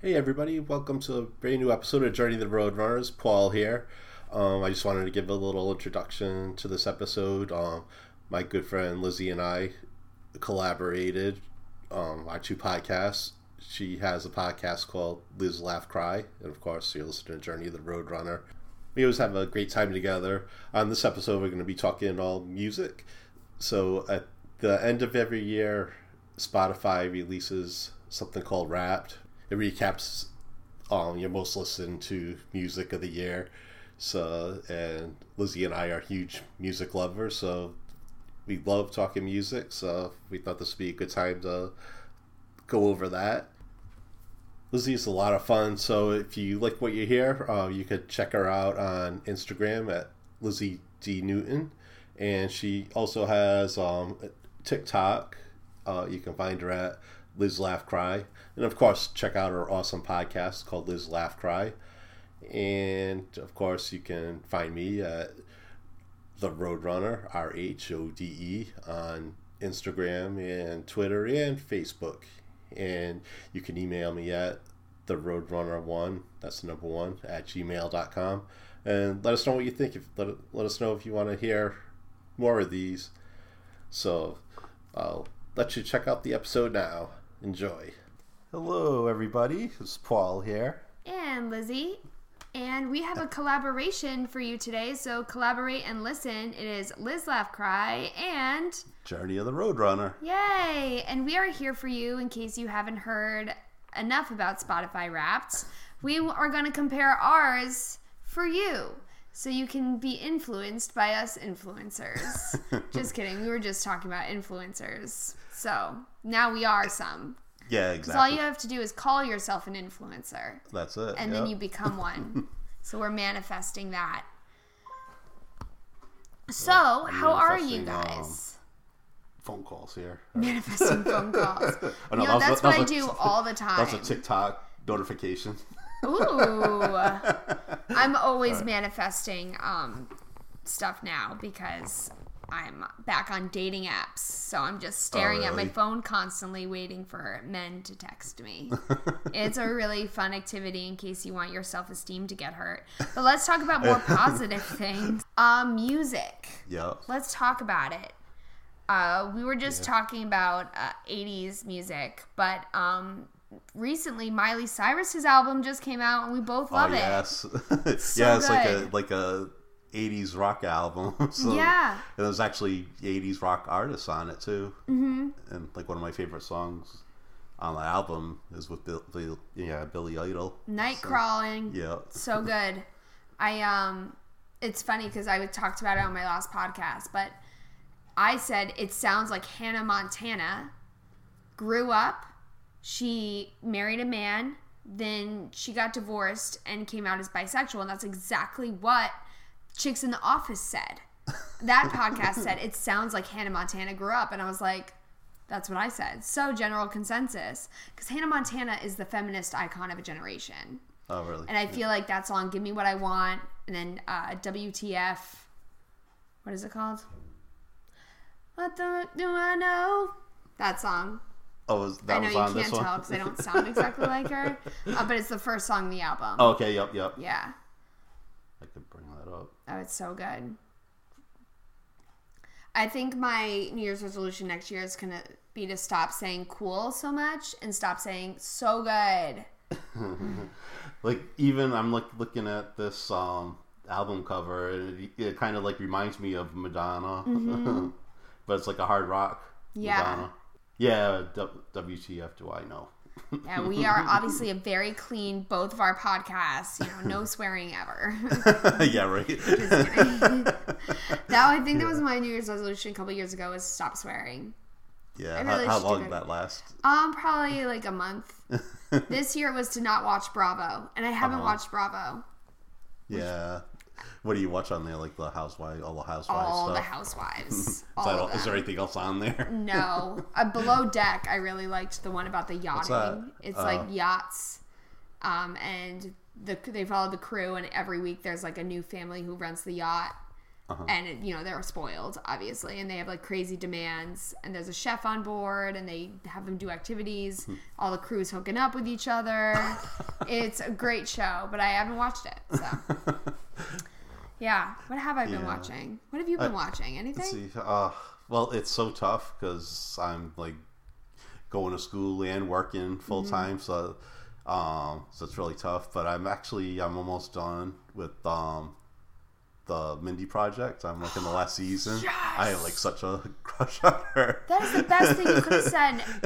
Hey everybody, welcome to a brand new episode of Journey of the Roadrunners. Paul here. Um, I just wanted to give a little introduction to this episode. Um, my good friend Lizzie and I collaborated um, our two podcasts. She has a podcast called Liz Laugh Cry, and of course, you're listening to Journey of the Roadrunner. We always have a great time together. On this episode, we're going to be talking all music. So, at the end of every year, Spotify releases something called Wrapped. It recaps um, your most listened to music of the year. So, and Lizzie and I are huge music lovers, so we love talking music. So, we thought this would be a good time to go over that. Lizzie is a lot of fun. So, if you like what you hear, uh, you could check her out on Instagram at Lizzie D Newton, and she also has um, TikTok. Uh, you can find her at Liz Laugh Cry. And of course, check out our awesome podcast called Liz Laugh Cry. And of course, you can find me at The Roadrunner, R H O D E, on Instagram and Twitter and Facebook. And you can email me at the Roadrunner1, that's the number one, at gmail.com. And let us know what you think. If, let, let us know if you want to hear more of these. So I'll let you check out the episode now. Enjoy. Hello, everybody. It's Paul here. And Lizzie. And we have a collaboration for you today. So collaborate and listen. It is Liz Laugh Cry and Journey of the Roadrunner. Yay! And we are here for you in case you haven't heard enough about Spotify Wrapped. We are going to compare ours for you so you can be influenced by us influencers. just kidding. We were just talking about influencers. So now we are some. Yeah, exactly. So all you have to do is call yourself an influencer. That's it. And yep. then you become one. so we're manifesting that. So, how are you guys? Um, phone calls here. Manifesting phone calls. oh, no, you know, that's what I do all the time. That's a TikTok notification. Ooh. I'm always manifesting um, stuff now because I'm back on dating apps, so I'm just staring oh, really? at my phone constantly, waiting for men to text me. it's a really fun activity in case you want your self esteem to get hurt. But let's talk about more positive things. Um, music. Yeah. Let's talk about it. Uh, we were just yeah. talking about uh, 80s music, but um, recently Miley Cyrus's album just came out, and we both love oh, yes. it. so yeah, it's good. like a like a 80s rock album. so, yeah. And there's actually 80s rock artists on it too. Mm-hmm. And like one of my favorite songs on the album is with Bill, Bill yeah, Billy Idol. Night so, Crawling. Yeah. So good. I um it's funny because I talked about it on my last podcast, but I said it sounds like Hannah Montana grew up, she married a man, then she got divorced and came out as bisexual, and that's exactly what Chicks in the Office said. That podcast said it sounds like Hannah Montana grew up, and I was like, that's what I said. So general consensus, because Hannah Montana is the feminist icon of a generation. Oh, really? And I feel like that song, "Give Me What I Want," and then uh, WTF. What is it called? What the do I know? That song. Oh, that I know was you can't tell because they don't sound exactly like her, uh, but it's the first song in the album. Oh, okay. Yep. Yep. Yeah. I could bring that up. Oh, it's so good. I think my New Year's resolution next year is gonna be to stop saying cool so much and stop saying so good. like even I'm like looking at this um, album cover and it, it kind of like reminds me of Madonna, mm-hmm. but it's like a hard rock. Yeah. Madonna. Yeah. W- WTF do I know? Yeah, we are obviously a very clean, both of our podcasts, you know, no swearing ever. yeah, right. Now I think that was my New Year's resolution a couple years ago was stop swearing. Yeah, really how, how long did that last? Um, probably like a month. this year was to not watch Bravo, and I haven't uh-huh. watched Bravo. Yeah, what do you watch on there? Like the housewives, all the housewives all stuff? the housewives. all is there anything else on there? no. Uh, below deck, I really liked the one about the yachting. It's uh, like yachts, um, and the they follow the crew, and every week there's like a new family who rents the yacht, and you know they're spoiled obviously and they have like crazy demands and there's a chef on board and they have them do activities. All the crew's hooking up with each other. It's a great show but i haven't watched it so. Yeah. What have i been Yeah. watching? What have you been watching? anything? see. Uh, well, it's so tough because I'm like going to school and working full Mm-hmm. time, so um, so it's really tough. But I'm actually I'm almost done with um the Mindy project. I'm like in the last season. I have like such a crush on her. that is the best thing you could have said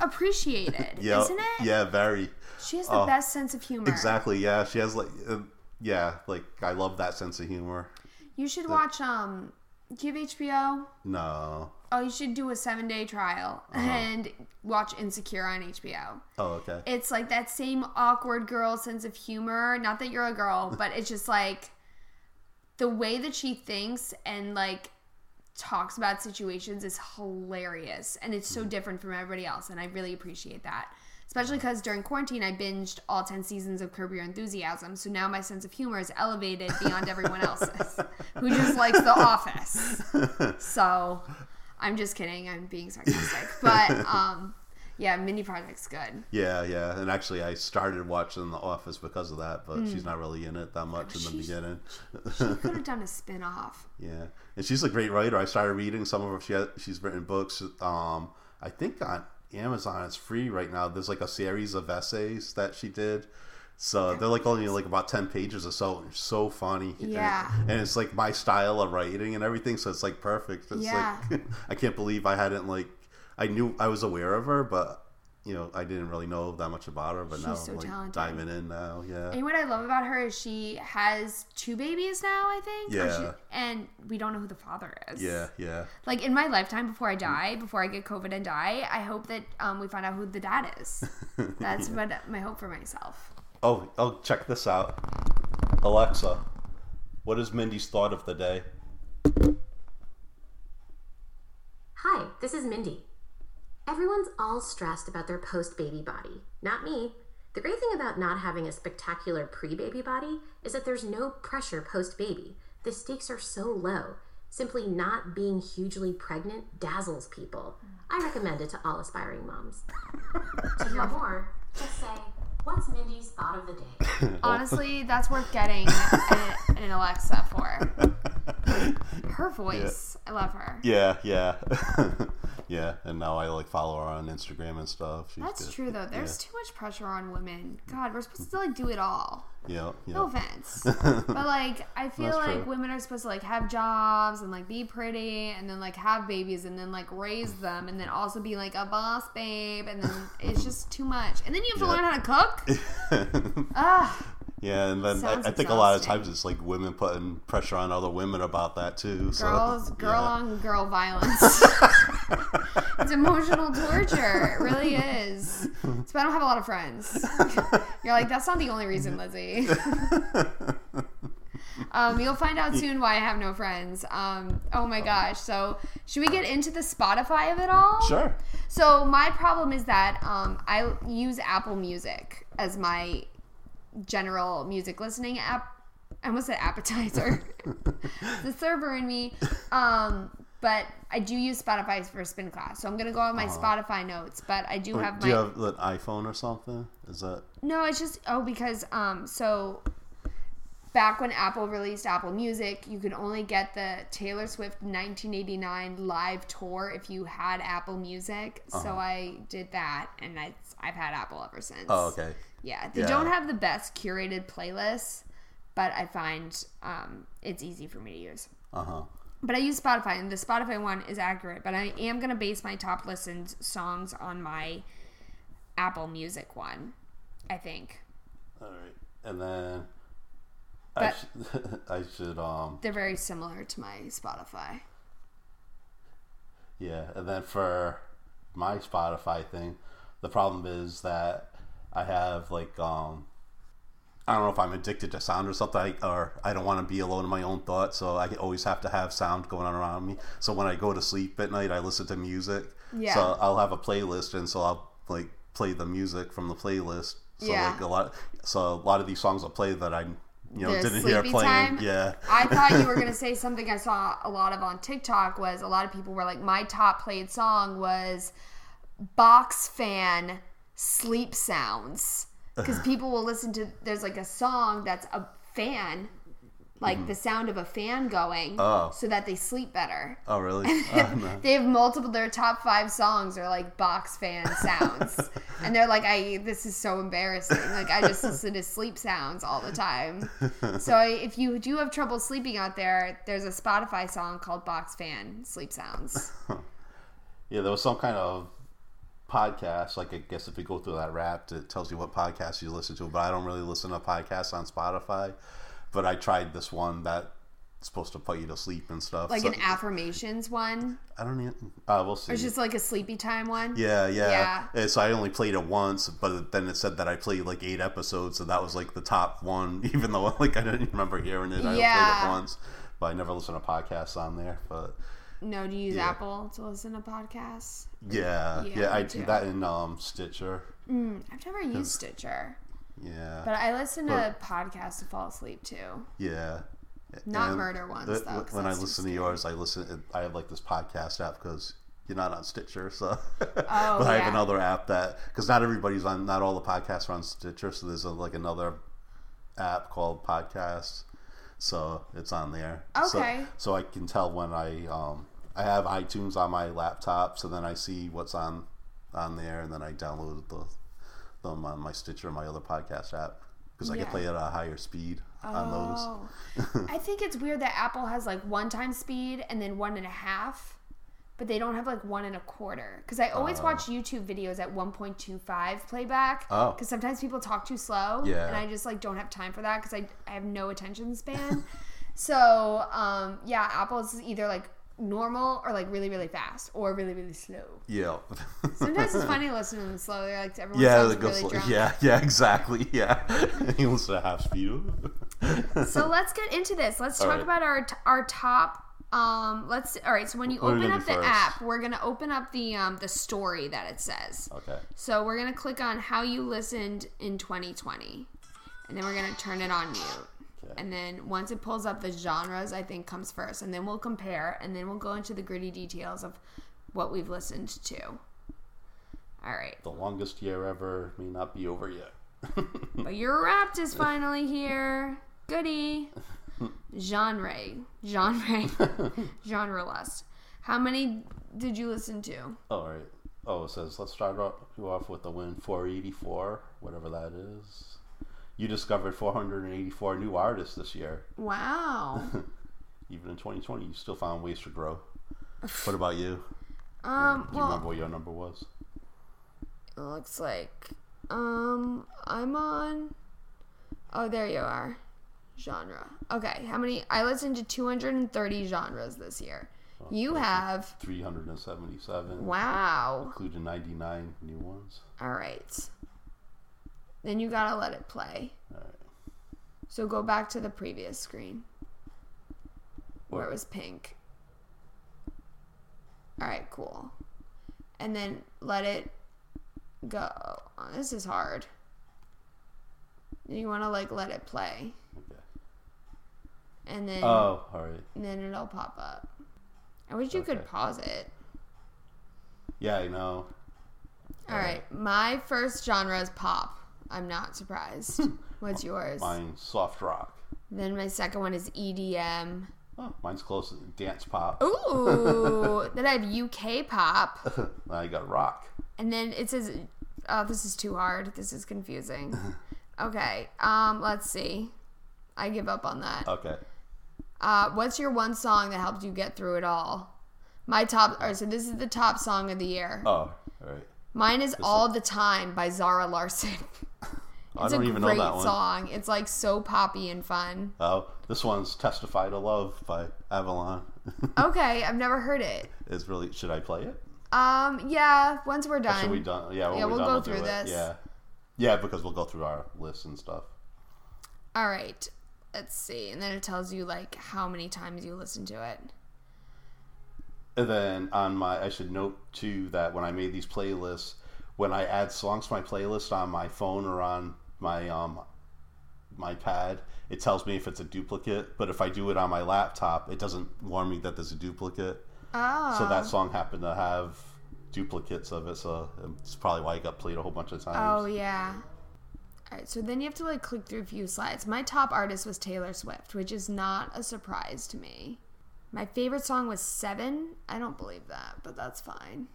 underappreciated yeah, isn't it Yeah, very. she has the Oh, best sense of humor Exactly. Yeah, she has like uh, yeah, like I love that sense of humor. you should watch um do you have hbo No. Oh, you should do a seven day trial Uh-huh. and watch Insecure on HBO. Oh, okay. It's like that same awkward girl sense of humor. Not that you're a girl, but it's just like the way that she thinks and like talks about situations is hilarious. And it's so different from everybody else. And I really appreciate that. Especially because during quarantine, I binged all 10 seasons of Curb Your Enthusiasm. So now my sense of humor is elevated beyond everyone else's who just likes The Office. So I'm just kidding. I'm being sarcastic. But um, yeah, Mindy Project's good. Yeah, yeah, and actually, I started watching The Office because of that, but she's not really in it that much in the Hmm. She's- beginning. She could have done a spin off. yeah, and she's a great writer. I started reading some of her. She has, she's written books. Um, I think on Amazon it's free right now. There's like a series of essays that she did. So they're like only like about ten pages or so. It's so funny. And- Yeah. and, it's like my style of writing and everything. So it's like perfect. It's Yeah. like I can't believe I hadn't like I knew I was aware of her, but you know I didn't really know that much about her. But She's now so I'm like talented. diving in now. Yeah. And what I love about her is she has two babies now, I think. Or she- Yeah. and we don't know who the father is. Yeah, yeah. Like in my lifetime, before I die, before I get COVID and die, I hope that um, we find out who the dad is. That's what my hope for myself. Oh, oh, check this out. Alexa, what is Mindy's thought of the day? Hi, this is Mindy. Everyone's all stressed about their post baby body. Not me. The great thing about not having a spectacular pre baby body is that there's no pressure post baby. The stakes are so low. Simply not being hugely pregnant dazzles people. I recommend it to all aspiring moms. to hear more, just say, What's Mindy's thought of the day? Honestly, that's worth getting an, an Alexa for. Her voice, I love her. Yeah, yeah, yeah. And now I like follow her on Instagram and stuff. She's That's good. true though. There's too much pressure on women. God, we're supposed to like do it all. Yeah, yeah. No offense, but like I feel That's like true. women are supposed to like have jobs and like be pretty and then like have babies and then like raise them and then also be like a boss babe and then it's just too much. And then you have to Yeah. learn how to cook. Ugh. Yeah, and then I, I think a lot of times it's like women putting pressure on other women about that too. So, Girls, girl yeah. on girl violence. it's emotional torture. It really is. So I don't have a lot of friends. You're like, that's not the only reason, Lizzie. um, you'll find out soon why I have no friends. Um, oh my gosh. So should we get into the Spotify of it all? Sure. So my problem is that um, I use Apple Music as my general music listening app. I almost said appetizer. the server in me. Um, but I do use Spotify for spin class, so I'm gonna go on my Spotify notes. But I do have. Do my you have an iPhone or something? Is that no. It's just oh because um so back when Apple released Apple Music, you could only get the Taylor Swift 1989 live tour if you had Apple Music. So I did that, and I, I've had Apple ever since. Uh-huh. Oh, okay. Yeah, they Yeah. don't have the best curated playlists, but I find um, it's easy for me to use. Uh huh. But I use Spotify, and the Spotify one is accurate. But I am gonna base my top listened songs on my Apple Music one. I think All right. And then I should, I should um they're very similar to my Spotify. Yeah, and then for my Spotify thing, the problem is that I have like um I don't know if I'm addicted to sound or something, or I don't want to be alone in my own thoughts, so I always have to have sound going on around me. So when I go to sleep at night, I listen to music. Yeah. So I'll have a playlist, and so I'll like play the music from the playlist. So Yeah. like a lot, so a lot of these songs I'll play that I you know didn't hear it sleepy playing. time? Yeah. I thought you were gonna say something I saw a lot of on TikTok was a lot of people were like, my top played song was box fan sleep sounds because uh-huh. people will listen to there's like a song that's a fan like mm-hmm. the sound of a fan going Oh. so that they sleep better Oh really? Oh, no. they have multiple their top five songs are like box fan sounds and they're like i this is so embarrassing like i just listen to sleep sounds all the time so if you do have trouble sleeping out there there's a spotify song called box fan sleep sounds Yeah, there was some kind of podcast. Like I guess if you go through that wrap, it tells you what podcast you listen to. But I don't really listen to podcasts on Spotify. But I tried this one that's supposed to put you to sleep and stuff. like So- an affirmations one I don't even. Uh, we'll see. or just like a sleepy time one yeah, yeah. Yeah. So I only played it once, but then it said that I played like eight episodes, so that was like the top one. Even though like I didn't remember hearing it, I only played it once. But I never listened to podcasts on there. But no do you use Yeah. apple to listen to podcasts yeah, Yeah, yeah, I do that in um, Stitcher. mm, i've never used stitcher Yeah, but i listen to podcasts to fall asleep too yeah. Not And murder ones, though, When I listen to yours, I listen. I have like this podcast app because you're not on Stitcher, so. Oh, but I have another app that because not everybody's on. Not all the podcasts are on Stitcher, so there's a, like another app called Podcasts, so it's on there. So- Okay. So, I can tell when I um I have iTunes on my laptop, so then I see what's on on there, and then I download the them on my Stitcher, my other podcast app, because I can play it at a higher speed on those. Oh. I think it's weird that Apple has like one time speed and then one and a half, but they don't have like one and a quarter. Because I always watch YouTube videos at 1.25 playback. Oh. Because sometimes people talk too slow. Yeah. And I just like don't have time for that because I, I have no attention span. so, um, yeah, Apple's either like normal or like really, really fast or really, really slow. Yeah. Sometimes it's funny listening to them slow. They're like, everyone Yeah, sounds really like- drunk. yeah, yeah, exactly. Yeah, he listens to half speed. So let's get into this. Let's All talk right. about our our top. Um, let's all right. So when you What open up the first? app, we're gonna open up the um the story that it says. okay. So we're gonna click on how you listened in 2020, and then we're gonna turn it on mute. Okay. And then once it pulls up the genres, I think comes first, and then we'll compare, and then we'll go into the gritty details of what we've listened to. All right, The longest year ever may not be over yet. but your wrapped is finally here. Goody. Genre, genre, genre lust. How many did you listen to? All right. Oh, it says let's start off, you off with the win 484, whatever that is. You discovered 484 new artists this year. Wow. Even in 2020, you still found ways to grow. What about you? Um. Do you Well, remember what your number was? it looks like um I'm on. Oh, there you are. Genre. Okay. How many? I listened to 230 genres this year. You have. 377, Wow. including 99 new ones. All right. Then you gotta let it play. Right. So go back to the previous screen where it was pink. All right, cool. And then let it go. Oh, this is hard. You want to like let it play, Okay. and then Oh, all right. and then it'll pop up. I wish you could pause it. Yeah, I know. All right, my first genre is pop. I'm not surprised. What's yours? Mine's soft rock. Then my second one is EDM. Oh, mine's close to dance pop. Ooh, then I have UK pop, I got rock. and then it says, "Oh, this is too hard. This is confusing." Okay, um, let's see. I give up on that. Okay. Uh, what's your one song that helped you get through it all? My top. Right, so this is the top song of the year. Oh, all right. Mine is "All the Time" by Zara Larsson. I It's don't a even great know that one. song. It's like so poppy and fun. Oh, this one's "Testify to Love" by Avalon. Okay, I've never heard it. it's really. Should I play it? Um, yeah. Once we're Or done, should we done? Yeah, when Yeah, we're we'll done, go we'll do through it. this. Yeah, yeah, because we'll go through our lists and stuff. All right. Let's see. And then it tells you like how many times you listen to it. And then on my, I should note too that when I made these playlists, when I add songs to my playlist on my phone or on my um, my pad, it tells me if it's a duplicate. But if I do it on my laptop, it doesn't warn me that there's a duplicate. Oh. So that song happened to have duplicates of it. So it's probably why it got played a whole bunch of times. Oh yeah. Alright, so then you have to like click through a few slides. My top artist was Taylor Swift, which is not a surprise to me. My favorite song was Seven. I don't believe that, but that's fine.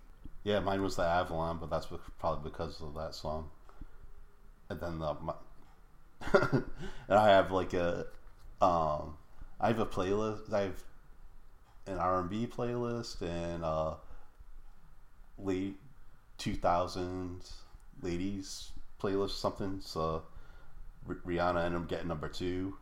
Yeah, mine was the Avalon, but that's probably because of that song. And then the, my, and I have like a, um, I have a playlist. I have an R and B playlist and uh, late two thousands ladies playlist something. So Rihanna and I'm getting number two.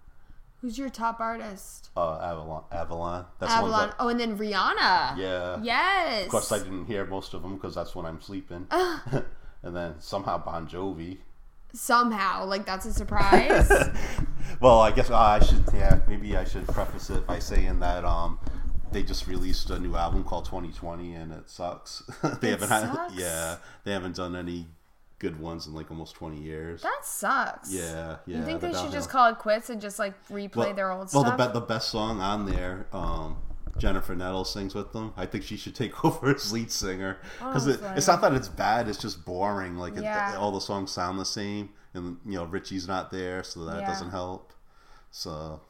Who's your top artist? Uh, Avalon. Avalon. That's Avalon. that- Oh, and then Rihanna. yeah. Yes. Of course, I didn't hear most of them because that's when I'm sleeping. and then somehow Bon Jovi. Somehow, like that's a surprise. Well, I guess uh, I should. Yeah, maybe I should preface it by saying that um, they just released a new album called 2020, and it sucks. they It haven't had. Yeah, they haven't done any good ones in like almost 20 years. that sucks. yeah, yeah. You think they're they should just call it quits and just like replay well, their old well, stuff? the, the best song on there, um, Jennifer Nettles sings with them. I think she should take over as lead singer because it, it's not that it's bad; it's just boring. Like it, Yeah. all the songs sound the same, and you know Richie's not there, so that Yeah. doesn't help. So,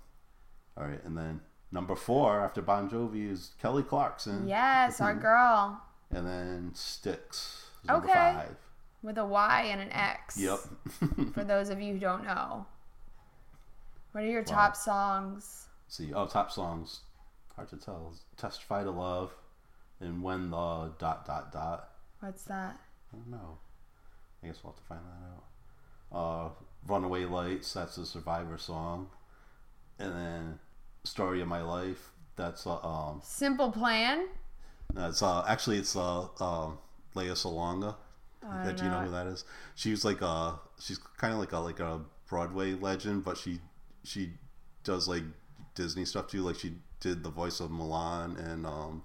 all right, and then number four after Bon Jovi is Kelly Clarkson. yes, our girl and then Styx. Okay. five. With a Y and an X. Yep. For those of you who don't know, what are your top songs? see, oh, top songs. Hard to tell. Testify to Love, and when the dot dot dot. What's that? I don't know. I guess we'll have to find that out. Uh, Runaway Lights, that's a Survivor song. And then Story of My Life, that's a um, Simple Plan. that's uh, actually it's uh, um, Lea Salonga. I That don't you know who that is? She was like a she's kind of like a like a Broadway legend, but she she does like Disney stuff too. Like she did the voice of Mulan and um,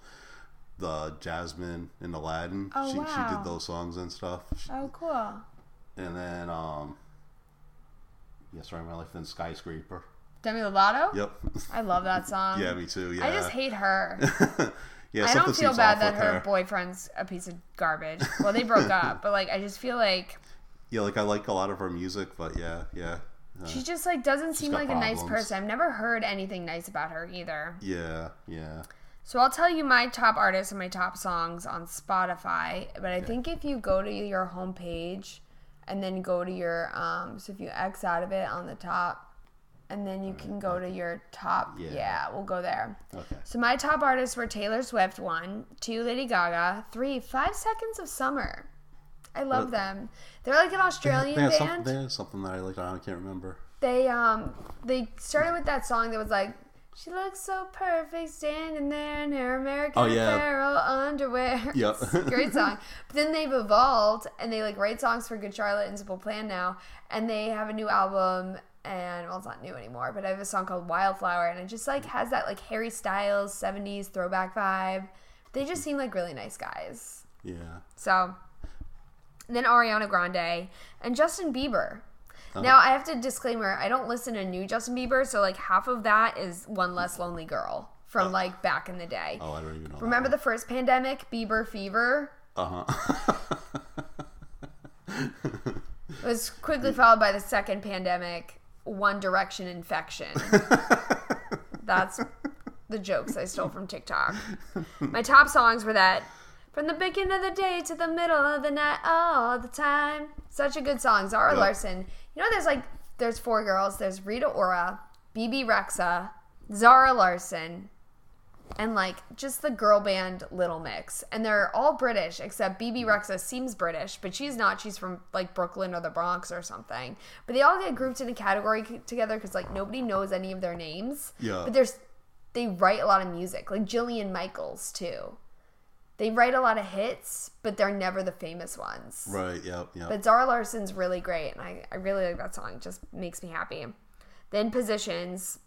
the Jasmine in Aladdin. Oh, she she did those songs and stuff. She- Oh, cool. and then um yeah sorry my life then skyscraper Demi Lovato. yep I love that song. yeah me too yeah I just hate her. yeah I don't feel bad that with her, boyfriend's a piece of garbage. Well, they broke up, but like I just feel like yeah like i like a lot of her music but yeah yeah uh, she just like doesn't seem like a nice person. I've never heard anything nice about her either. yeah yeah So I'll tell you my top artists and my top songs on Spotify. But I think if you go to your homepage and then go to your um, so if you X out of it on the top, and then you can go to your top. Yeah. Yeah, we'll go there. okay So my top artists were Taylor Swift, one, two, Lady Gaga, three, Five Seconds of Summer. I love Uh, them. They're like an Australian they had, some, band. they had something that i like. i can't remember They um they started with that song that was like she looks so perfect standing there in her American Oh, yeah. Apparel underwear. Yep. Great song. But then they've evolved and they like write songs for Good Charlotte and Simple Plan now. And they have a new album and well it's not new anymore, but I have a song called Wildflower and it just like has that like Harry Styles 70s throwback vibe. They just seem like really nice guys. yeah So then Ariana Grande and Justin Bieber. Uh-huh. Now I have to disclaimer, I don't listen to new Justin Bieber, so like half of that is one less lonely girl from like back in the day. oh i don't even know Remember the first pandemic, Bieber fever? uh-huh It was quickly followed by the second pandemic, One Direction infection. That's the jokes I stole from TikTok. My top songs were that from the beginning of the day to the middle of the night, all the time. Such a good song. Zara. Larsson. You know, there's like there's four girls. There's Rita Ora, Bebe Rexha, Zara Larsson, and like just the girl band Little Mix. And they're all British except Bebe mm-hmm. Rexha seems British, but she's not. She's from like Brooklyn or the Bronx or something. But they all get grouped in a category c- together because like nobody knows any of their names. Yeah. But there's they write a lot of music, like Jillian Michaels too. They write a lot of hits, but they're never the famous ones. right yep yep But Zara Larsson's really great, and I, I really like that song. It just makes me happy. Then Positions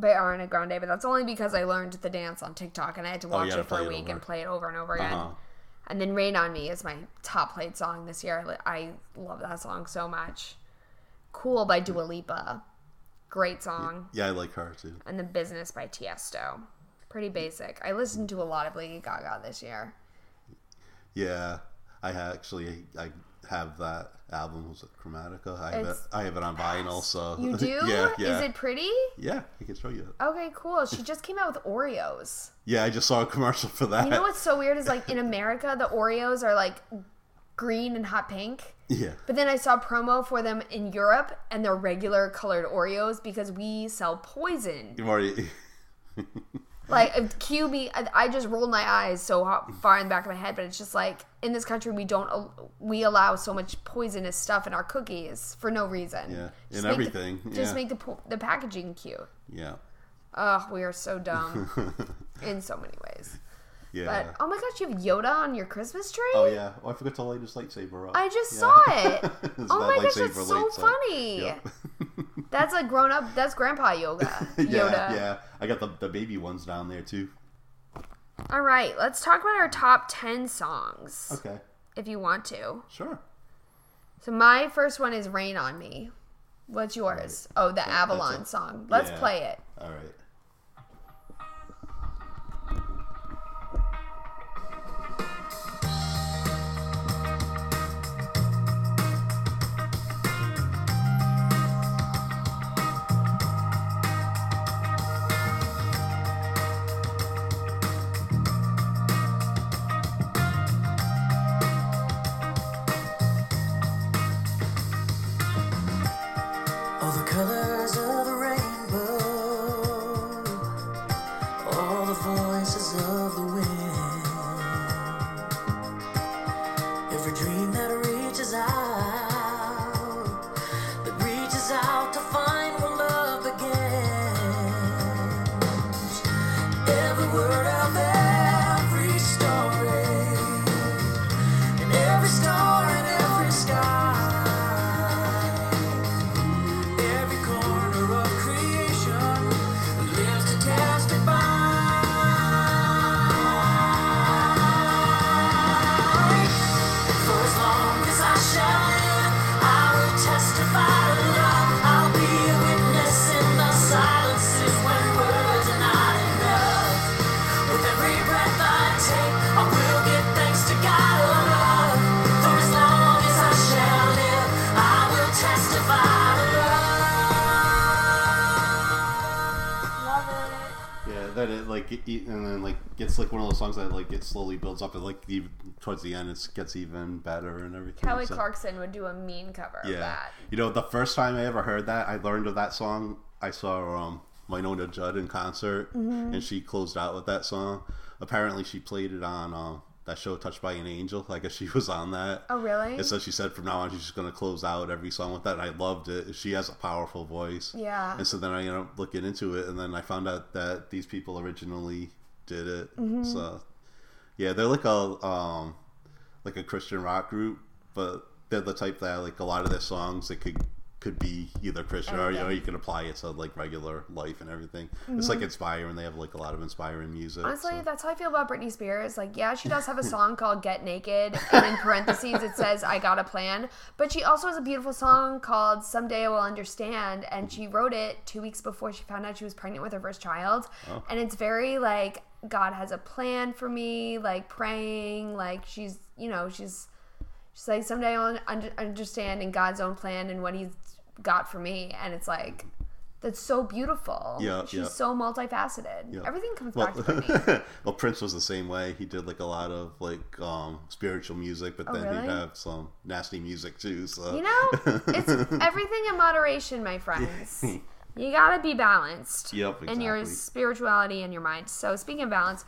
by Ariana Grande, but that's only because I learned the dance on TikTok and I had to Oh, watch had it for a week and play it over and over again. uh-huh And then Rain on Me is my top played song this year. I I love that song so much. Cool by Dua Lipa. Great song. Yeah, I like her too. And The Business by Tiesto. Pretty basic. I listened to a lot of Lady Gaga this year. Yeah, I actually I have that album. Was it Chromatica? I have it. I have it on vinyl. So You do? yeah, yeah, Is it pretty? yeah. I can show you. Okay, cool. She just came out with Oreos. Yeah, I just saw a commercial for that. You know what's so weird is like in America, the Oreos are like green and hot pink. Yeah, But then I saw promo for them in Europe and they're regular colored Oreos because we sell poison. Like, cue me, I- I just rolled my eyes so far in the back of my head, but it's just like in this country we don't we allow so much poisonous stuff in our cookies for no reason. Yeah, Just in make the- everything, just yeah. make the the packaging cute. yeah, Ugh, we are so dumb in so many ways. Yeah. But oh my gosh, you have Yoda on your Christmas tree? oh yeah. Oh, I forgot to light his lightsaber up. I just Yeah. saw it. It's oh my gosh, that's lightsaber so funny. yeah. That's like grown up. That's grandpa yoga. Yoda. yeah, yeah. I got the the baby ones down there too. All right, let's talk about our top 10 songs Okay, if you want to. sure. So my first one is Rain on Me. What's yours? Oh, the Avalon a- song. Let's yeah. play it. All right. Gets like one of those songs that like it slowly builds up and like even towards the end it gets even better and everything. Kelly so- Clarkson would do a mean cover of Yeah, that. you know the first time I ever heard that, I learned of that song. I saw um Wynonna Judd in concert, Mm-hmm. and she closed out with that song. Apparently, she played it on um, that show "Touched by an Angel." I guess she was on that. Oh, really? And so she said from now on she's just going to close out every song with that. And I loved it. She has a powerful voice. Yeah. And so then I ended up looking into it, and then I found out that these people originally did it. Mm-hmm. So yeah, they're like a um, like a Christian rock group, but they're the type that like a lot of their songs they could could be either Christian or you know you can apply it to like regular life and everything. It's like inspiring. They have like a lot of inspiring music. Mm-hmm. Honestly, so- that's how I feel about Britney Spears. Like, yeah, she does have a song called Get Naked, and in parentheses it says, I got a plan. But she also has a beautiful song called Someday I Will Understand, and she wrote it two weeks before she found out she was pregnant with her first child. Oh. And it's very like, God has a plan for me, like praying, like she's, you know, she's, she's like, someday I'll un- understand in God's own plan and what He's got for me. And it's like, that's so beautiful. Yeah, She's yeah. so multifaceted. Yeah. Everything comes well, back to Britney. well, Prince was the same way. He did like a lot of like um, spiritual music, but then Oh, really? he'd have some nasty music too. So You know, it's everything in moderation, my friends. You gotta be balanced. Yep, In your spirituality and your mind. So speaking of balance,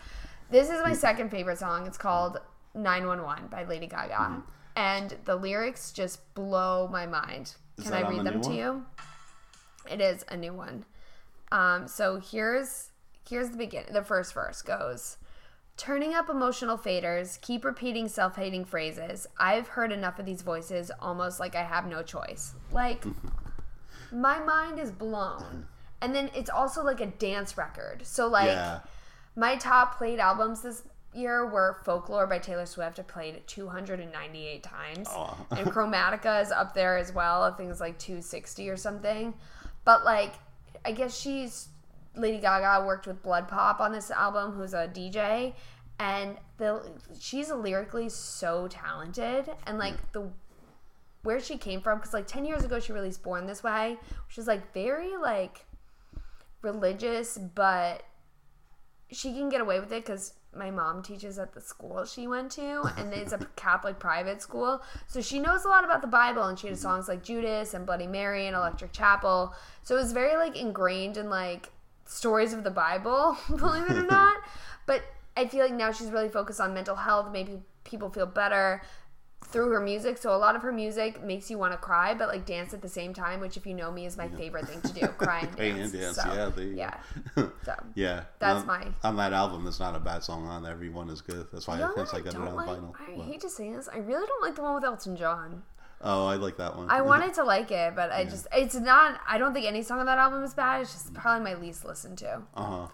this is my second favorite song. It's called 911 by Lady Gaga. Mm-hmm. And the lyrics just blow my mind. Is Can I read the them to one? you? It is a new one. Um, so here's here's the beginning. The first verse goes, "Turning up emotional faders, keep repeating self-hating phrases. I've heard enough of these voices, almost like I have no choice. Like, my mind is blown." And then it's also like a dance record. So like, yeah, my top played albums this year where Folklore by Taylor Swift I played 298 times. Oh. and Chromatica is up there as well. I think it's like 260 or something. But like, I guess she's Lady Gaga worked with BloodPop on this album, who's a DJ, and the she's lyrically so talented, and like the where she came from, because like 10 years ago she released Born This Way, which is like very like religious, but she can get away with it because my mom teaches at the school she went to and it's a catholic private school. So she knows a lot about the bible and she has mm-hmm. songs like judas and bloody mary and electric chapel. So it was very like ingrained in like stories of the bible believe it or not. But i feel like now she's really focused on mental health. Maybe people feel better through her music. So a lot of her music makes you want to cry, but like dance at the same time, which if you know me is my favorite thing to do, cry and dance. and dance, So, yeah, yeah. So Yeah, That's on, my- on that album. There's not a bad song on there. Everyone is good. That's why You know I think I got it on like? vinyl. I What? hate to say this. I really don't like the one with Elton John. Oh, I like that one. I wanted to like it, but I just it's not. I don't think any song on that album is bad. It's just probably my least listened to. Uh huh.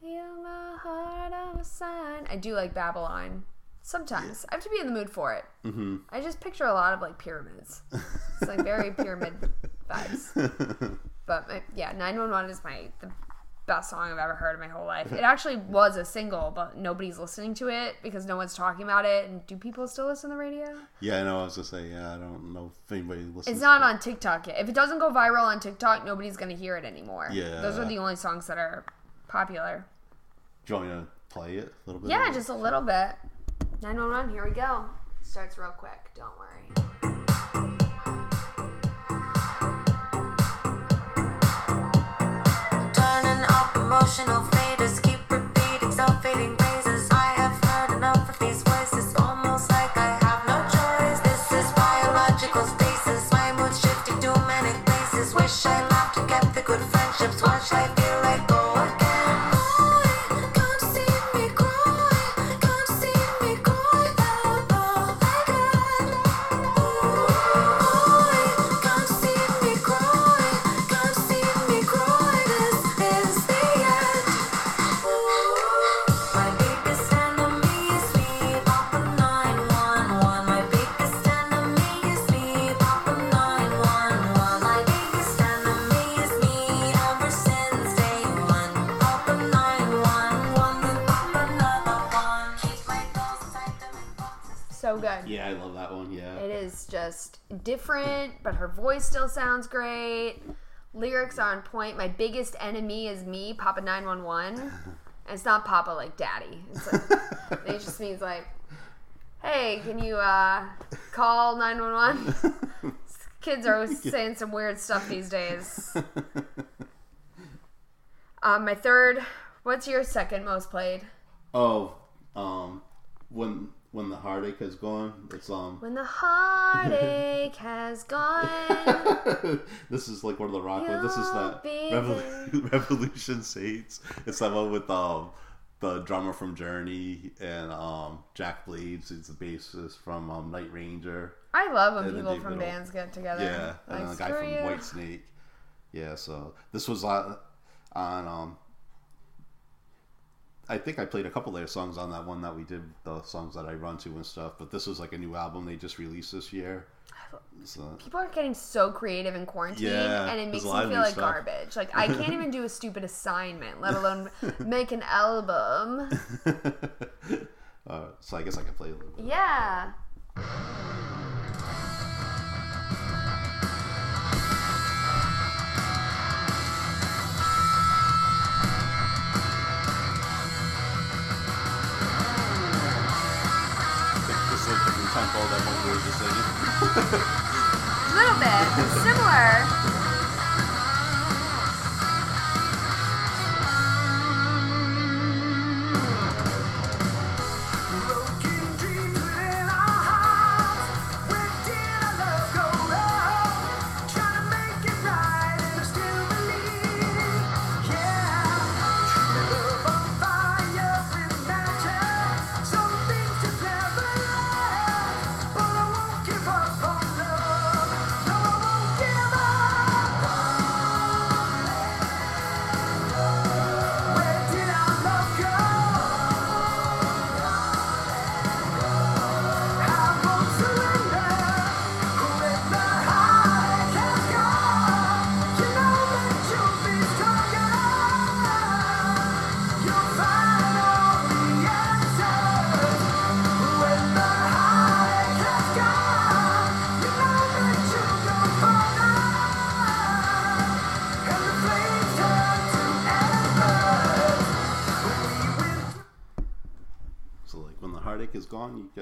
Feel my heart on a sign. I do like Babylon. Sometimes I have to be in the mood for it. Mm-hmm. I just picture a lot of like pyramids. It's like very pyramid vibes. But my, yeah, 911 is my the best song I've ever heard in my whole life. It actually was a single, but nobody's listening to it because no one's talking about it. And do people still listen to the radio? Yeah, I know. I was just say, Yeah, I don't know if anybody listens. It's not on TikTok yet. If it doesn't go viral on TikTok, nobody's gonna hear it anymore. Yeah. those are the only songs that are popular. Do you want me to play it a little bit? Yeah, just a little bit. 911, here we go. Starts real quick, don't worry. Different, but her voice still sounds great. Lyrics are on point. My biggest enemy is me, Papa 911. And it's not Papa like daddy. It's like, it just means like, hey, can you uh, call 911? Kids are always saying some weird stuff these days. Um, my third, what's your second most played? oh, um, when when the heartache has gone, it's um. When the heartache has gone. this is like one of the rock ones. This is that Revol- Revolution Saints. It's that one with um the drummer from Journey and um Jack Blades. It's the bassist from um Night Ranger. I love when And people from bands get together. Yeah, and then Like, the guy from. Whitesnake. Yeah, so this was on, on um. I think I played a couple of their songs on that one that we did the songs that I run to and stuff. But this was like a new album they just released this year. So People are getting so creative in quarantine, Yeah, and it makes me feel like stuff. garbage. Like I can't even do a stupid assignment, let alone make an album. uh, so I guess I can play a little bit. Yeah. little bit similar.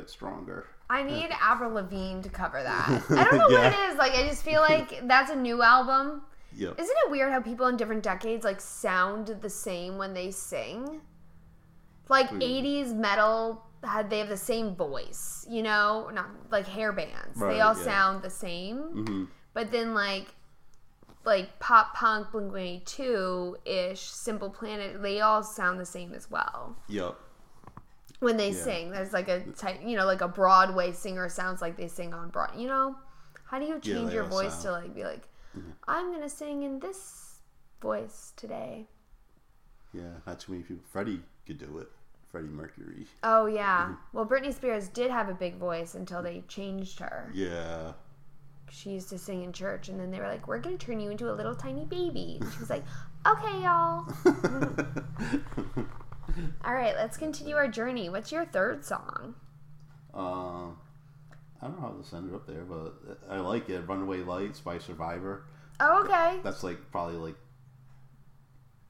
Get stronger. I need Avril Lavigne to cover that. I don't know what it is. Like, I just feel like that's a new album. Yep. Isn't it weird how people in different decades like sound the same when they sing? Like Hmm. 80s metal had they have the same voice, you know, not like hair bands. Right, they all yeah. sound the same. hmm But then like like pop punk Blink 182 ish Simple Planet, they all sound the same as well. Yep. When they Yeah. sing, there's like a type, you know, like a Broadway singer sounds like they sing on Broad. You know, how do you change they your voice sound- to like be like, I'm gonna sing in this voice today? Yeah, not too many people. Freddie could do it. Freddie Mercury. Oh yeah. Mm-hmm. Well, Britney Spears did have a big voice until they changed her. Yeah. She used to sing in church, and then they were like, "We're gonna turn you into a little tiny baby." And she was like, "Okay, y'all. All right, let's continue our journey. What's your third song?" um, I don't know how this ended up there, but I like it. Runaway Lights by Survivor. Oh, okay. That's like probably like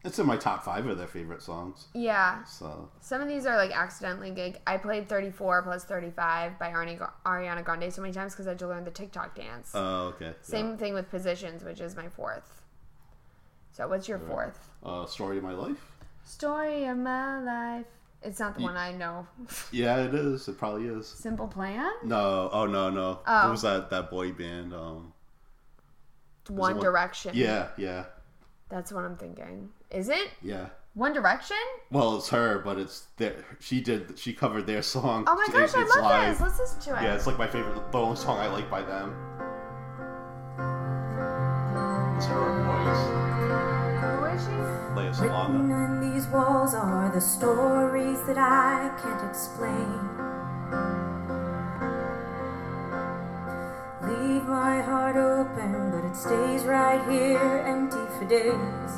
it's in my top five of their favorite songs. Yeah. So Some of these are like accidentally gig. I played 34 plus 35 by Arnie, Ariana Grande so many times because I had to learn the TikTok dance. oh okay. Same thing with Positions, which is my fourth. So, what's your fourth? Uh, Story of My Life. Story of my life. It's not the one I know. Yeah, it is. It probably is. Simple Plan? No, oh no, no. Oh. It was that that boy band. Um, One one- Direction. yeah, yeah, That's what I'm thinking. Is it? yeah. One Direction? Well, it's her, but it's their. She did. She covered their song. Oh my It- gosh, I it's love live. this. Let's listen to it. Yeah, it's like my favorite. The only song I like by them. It's her Who is she? voice. Lea Written Salonga. in these walls are the stories that I can't explain. Leave my heart open, but it stays right here empty for days.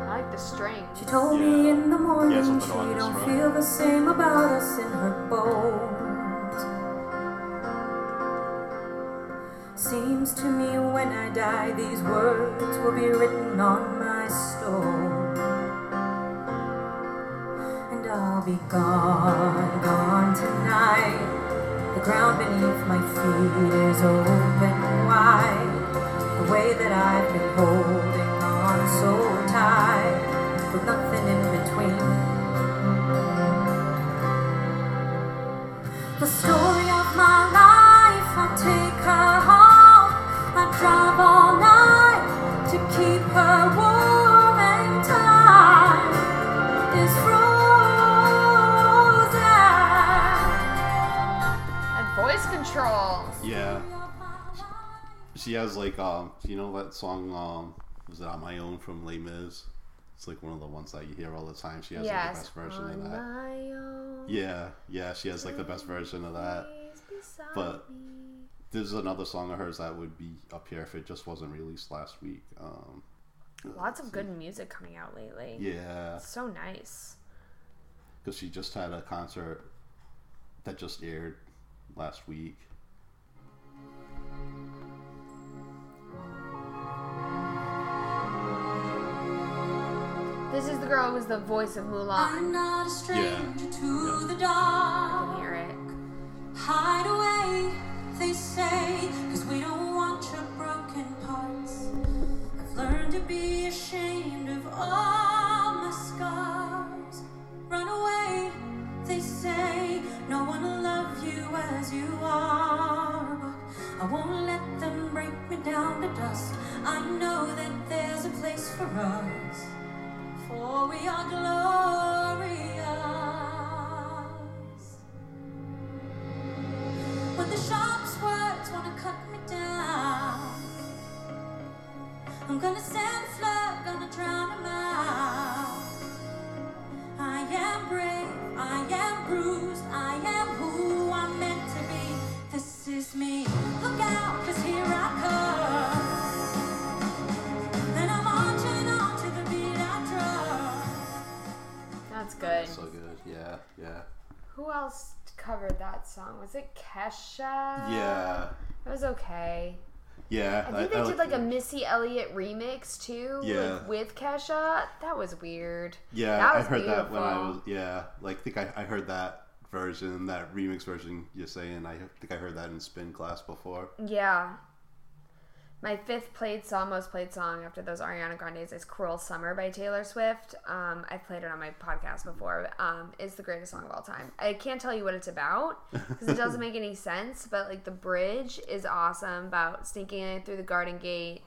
I like the strings. She told me in the morning Yeah, she don't feel the same about us in her bones. Seems to me when I die, these words will be written on my stone. And I'll be gone, gone tonight. The ground beneath my feet is open wide. The way that I've been holding on so tight, with nothing in between. The story voice control. Yeah, she has like um, you know that song um, was it on my own from Les Mis? It's like one of the ones that you hear all the time. She has like, the best version On of that. Yeah, yeah, she has like the best version of that. But-. There's another song of hers that would be up here if it just wasn't released last week. Um, Lots of good music coming out lately. yeah, So nice. because she just had a concert that just aired last week. This is the girl who's the voice of Mulan. I'm not a stranger to the I dark. can hear it. Hide away, they say, cause we don't want your broken parts. I've learned to be ashamed of all my scars. Run away, they say, no one will love you as you are. But I won't let them break me down to dust. I know that there's a place for us, for we are glorious. When the sharpest words wanna cut me down, I'm gonna send flood, gonna drown 'em out. I am brave, I am bruised, I am who I'm meant to be. This is me. Look out, 'cause here I come. And I'm marching on to the beat That's good. So good, yeah, yeah, Who else covered that song? Was it Kesha? yeah. It was okay. Yeah, I think they did like a Missy Elliott remix too, Yeah. like with Kesha. That was weird. Yeah, that I heard that when I was yeah. Like, I think I, I heard that version, that remix version. You're saying I think I heard that in spin class before. Yeah. My fifth played song, most played song after those Ariana Grande's is "Cruel Summer" by Taylor Swift. Um, I've played it on my podcast before. Um, it's the greatest song of all time. I can't tell you what it's about because it doesn't make any sense. But like the bridge is awesome about sneaking in through the garden gate.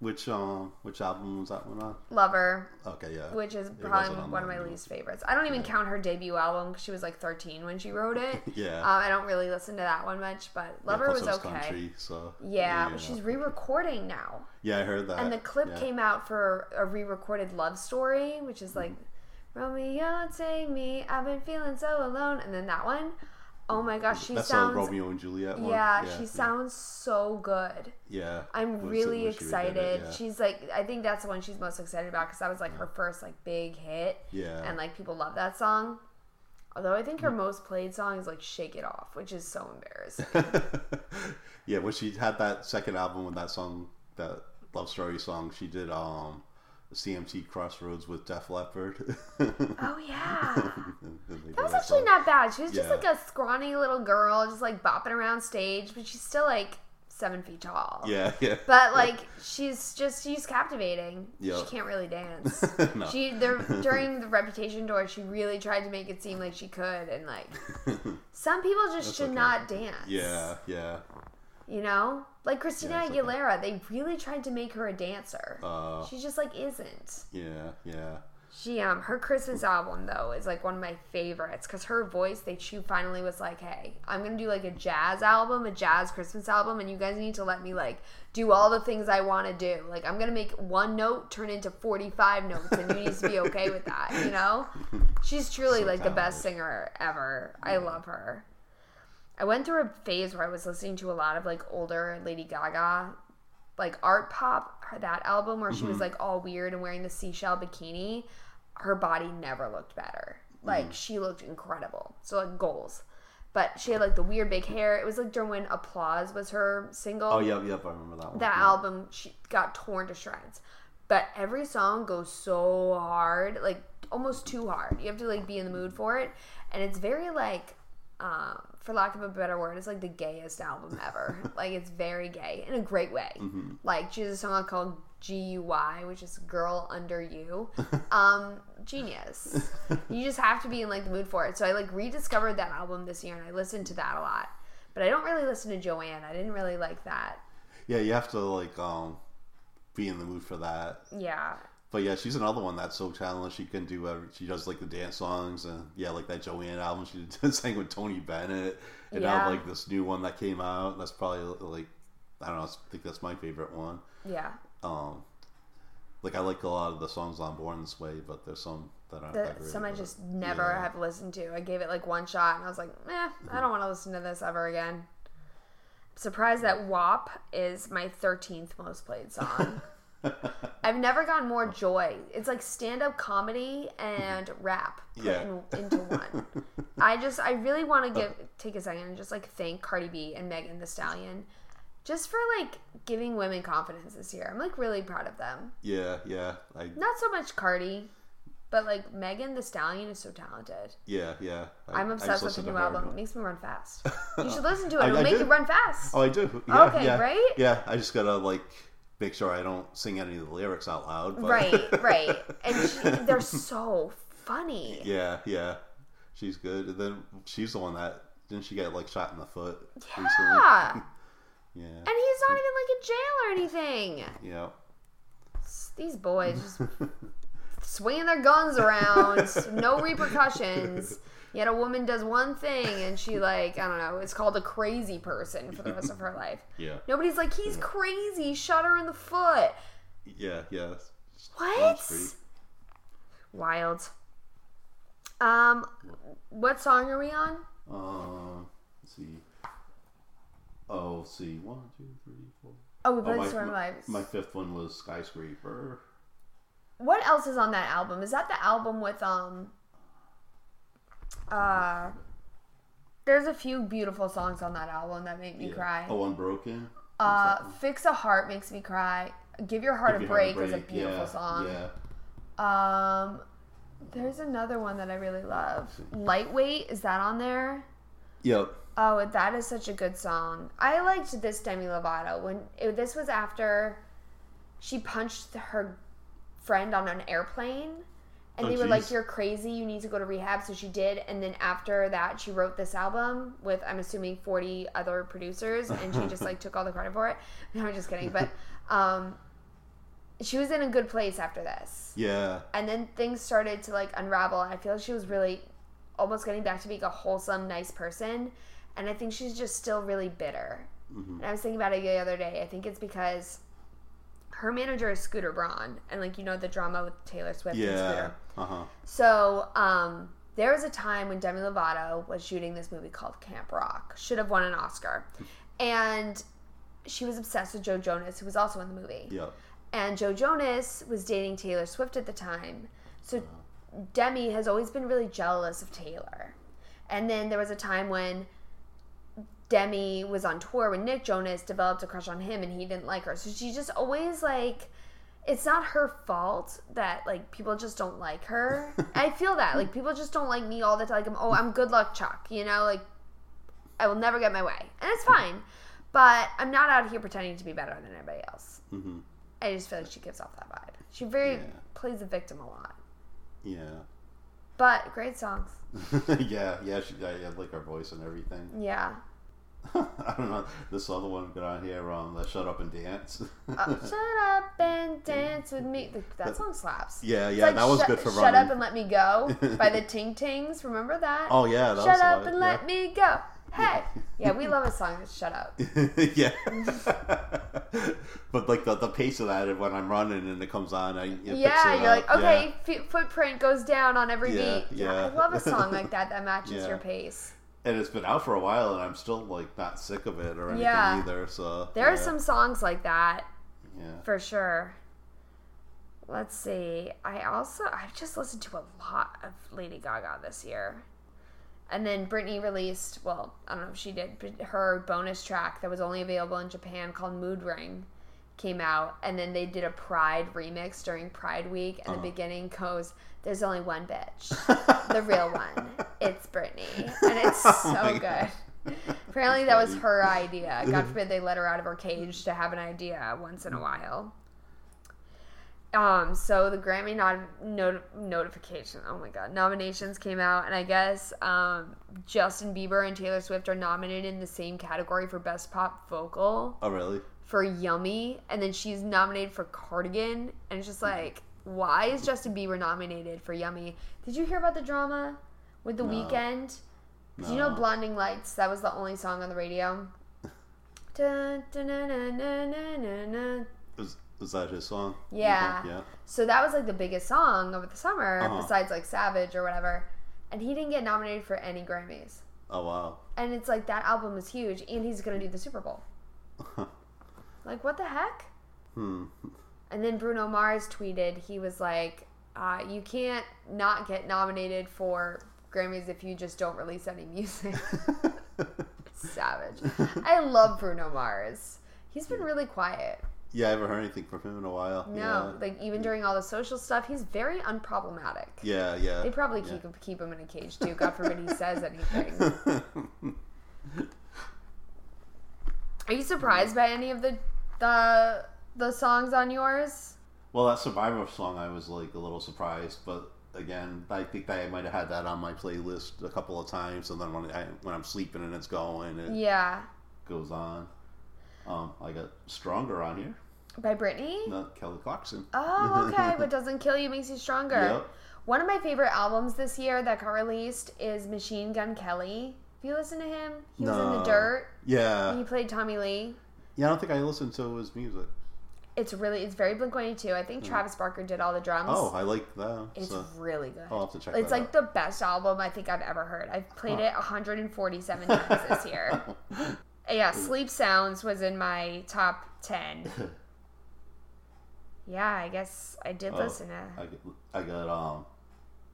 Which um, which album was that one on? Lover, Okay, yeah. which is It probably on one of my least favorites. I don't even count her debut album because she was like 13 when she wrote it. Yeah. Um, I don't really listen to that one much, but Yeah, Lover plus was it okay. Country, so Yeah, but she's re-recording now. yeah, I heard that. And the clip yeah. came out for a re-recorded love story, which is like Romeo, take me, I've been feeling so alone, and then that one, oh my gosh, she That's sounds Romeo and Juliet one. yeah, yeah she yeah, sounds so good. Yeah, I'm really she it, excited. yeah. She's like, I think that's the one she's most excited about because that was like her first like big hit, Yeah. and like people love that song. Although I think her most played song is like "Shake It Off," which is so embarrassing. yeah, when she had that second album with that song, that love story song, she did um, CMT Crossroads with Def Leppard. oh yeah. that was actually not bad. She was just like a scrawny little girl, just like bopping around stage, but she's still like seven feet tall. Yeah, yeah. But like she's just she's captivating. Yeah. She can't really dance. No. She there during the Reputation tour, she really tried to make it seem like she could, and like some people just should okay. not dance. yeah, yeah. You know, like Christina Yeah, okay. Aguilera, they really tried to make her a dancer. Uh, she just like isn't. yeah, yeah. She um her Christmas album though is like one of my favorites because her voice they she finally was like hey I'm gonna do like a jazz album a jazz Christmas album and you guys need to let me like do all the things I want to do like I'm gonna make one note turn into 45 notes and you need to be okay with that you know she's truly So like the best singer ever I love her I went through a phase where I was listening to a lot of like older Lady Gaga like art pop. Her that album where she was like all weird and wearing the seashell bikini her body never looked better. Like she looked incredible. So like goals. But she had like the weird big hair. It was like during when applause was her single. Oh, yep, yep. I remember that one. that yeah. album she got torn to shreds. But every song goes so hard like almost too hard. You have to like be in the mood for it. And it's very like um, for lack of a better word it's like the gayest album ever. Like it's very gay in a great way. Like she has a song called G-U-Y which is girl under you. Um genius. You just have to be in like the mood for it. So i like rediscovered that album this year and i listened to that a lot. But i don't really listen to joanne. I didn't really like that. Yeah, you have to like um be in the mood for that. yeah But yeah, she's another one that's so talented. She can do every. She does like the dance songs and yeah, like that Joanne album. She did sang with Tony Bennett, and Yeah. now like this new one that came out. That's probably like I don't know. I think that's my favorite one. Yeah. Um, like I like a lot of the songs on Born This Way, but there's some that aren't The, some I just never yeah. have listened to. I gave it like one shot and I was like, eh, I don't want to listen to this ever again. Surprised that WAP is my 13th most played song. I've never gotten more joy. It's like stand up comedy and rap put Yeah. in, into one. I just, I really want to give, take a second and just like thank Cardi B and Megan Thee Stallion just for like giving women confidence this year. I'm like really proud of them. Yeah, yeah, I Not so much Cardi, but like Megan Thee Stallion is so talented. yeah, yeah. I, I'm I obsessed with the new album. It makes me run fast. You should listen to it. It'll I make do. you run fast. Oh, I do. Yeah, Okay, yeah. right? Yeah, I just gotta like make sure I don't sing any of the lyrics out loud. But... Right, right. And she, they're so funny. Yeah, yeah. She's good. And then she's the one that didn't she get like shot in the foot Yeah. recently? Yeah. And he's not even like in jail or anything. Yeah. These boys just swinging their guns around, no repercussions. Yet a woman does one thing and she like I don't know. It's called a crazy person for the rest of her life. Yeah. Nobody's like he's crazy. Shot her in the foot. Yeah, yeah. What? Wild. Um, what song are we on? Um, let's see. Oh, let's see. One, two, three, four. Oh, we Oh, played my, Storm my, my fifth one was Skyscraper. What else is on that album? Is that the album with um? Uh, there's a few beautiful songs on that album that make me Yeah. cry. Oh, Unbroken. Uh, Fix a Heart makes me cry. Give Your Heart Give a Your Heart Break is a beautiful yeah, song. Yeah. Um, there's another one that I really love. Lightweight is that on there? Yep. Oh, that is such a good song. I liked this Demi Lovato when it, this was after she punched her friend on an airplane, and Oh, they were like, "You're crazy. You need to go to rehab." So she did, and then after that, she wrote this album with I'm assuming 40 other producers, and she just like took all the credit for it. No, I'm just kidding, but um, she was in a good place after this Yeah. and then things started to like unravel and i feel like she was really almost getting back to being a wholesome nice person and i think she's just still really bitter and i was thinking about it the other day i think it's because her manager is scooter braun and like you know the drama with taylor swift and Yeah. scooter Uh huh. so um there was a time when demi lovato was shooting this movie called camp rock should have won an oscar and she was obsessed with joe jonas who was also in the movie Yep. and Joe Jonas was dating Taylor Swift at the time. So Demi has always been really jealous of Taylor. And then there was a time when Demi was on tour when Nick Jonas developed a crush on him and he didn't like her. So she just always like it's not her fault that like people just don't like her. I feel that like people just don't like me all the time. Like, oh, I'm good luck Chuck, you know, like I will never get my way, and it's fine. But I'm not out here pretending to be better than anybody else. Mhm. I just feel like she gives off that vibe. She very Yeah. plays the victim a lot, Yeah. but great songs. yeah. Yeah. She. I, I like her voice and everything. Yeah. I don't know. This other one got on here. Um, the Shut Up and Dance. Uh, shut up and dance with me. Th- That song slaps. yeah. Yeah. like that was Shut- good for running. Shut up and let me go by the Ting Tings. Remember that? Oh yeah. That Shut up and one, let me go. Hey. Yeah, we love a song that's shut up. yeah. but like the, the pace of that, when I'm running and it comes on, I picks Yeah, you're like, up. okay, f- footprint goes down on every Yeah, beat. yeah. I love a song like that that matches Yeah. your pace. And it's been out for a while, and I'm still like not sick of it or anything Yeah. either. So There are some songs like that Yeah. for sure. Let's see. I also I've just listened to a lot of Lady Gaga this year. And then Britney released, well, I don't know if she did, but her bonus track that was only available in Japan called Mood Ring came out. And then they did a Pride remix during Pride Week. And the beginning goes, There's only one bitch, the real one. It's Britney. And it's so Oh my good. Apparently, that was her idea. God forbid they let her out of her cage to have an idea once in a while. Um, so the Grammy not- not- notification, oh my god, nominations came out, and I guess um, Justin Bieber and Taylor Swift are nominated in the same category for Best Pop Vocal Oh really? For Yummy, and then she's nominated for Cardigan, and it's just like, why is Justin Bieber nominated for Yummy? Did you hear about the drama with the No. Weeknd? Do you know No. Blinding Lights? That was the only song on the radio. Dun, dun, dun. Was, was that his song? Yeah. Yeah. So that was like the biggest song over the summer, Uh-huh. besides like Savage or whatever. And he didn't get nominated for any Grammys. Oh wow. And it's like that album is huge, and he's gonna do the Super Bowl. like what the heck? Hmm. And then Bruno Mars tweeted, he was like, uh, "You can't not get nominated for Grammys if you just don't release any music." Savage. I love Bruno Mars. He's been really quiet. yeah, I haven't heard anything from him in a while. No, like even during all the social stuff, he's very unproblematic. Yeah. Yeah. yeah. They probably keep him keep him in a cage too. God forbid he says anything. Are you surprised by any of the the the songs on yours? Well, that Survivor song, I was like a little surprised, but again, I think that I might have had that on my playlist a couple of times, and then when I when I'm sleeping and it's going, it Yeah, goes on. Um, I got Stronger on here, by Britney. not Kelly Clarkson. Oh, okay. what doesn't kill you makes you stronger. Yep. One of my favorite albums this year that got released is Machine Gun Kelly. If you listen to him? He was in the dirt. Yeah, He played Tommy Lee. Yeah. I don't think I listened to his music. It's really it's very Blink One Eighty Two. I think Travis Barker did all the drums. Oh, I like that. It's so. really good. I'll have to check it out. It's like out. the best album I think I've ever heard. I've played it 147 times this year. Yeah, Sleep Sounds was in my top 10. Yeah, I guess I did Oh, listen to. I got, I got um,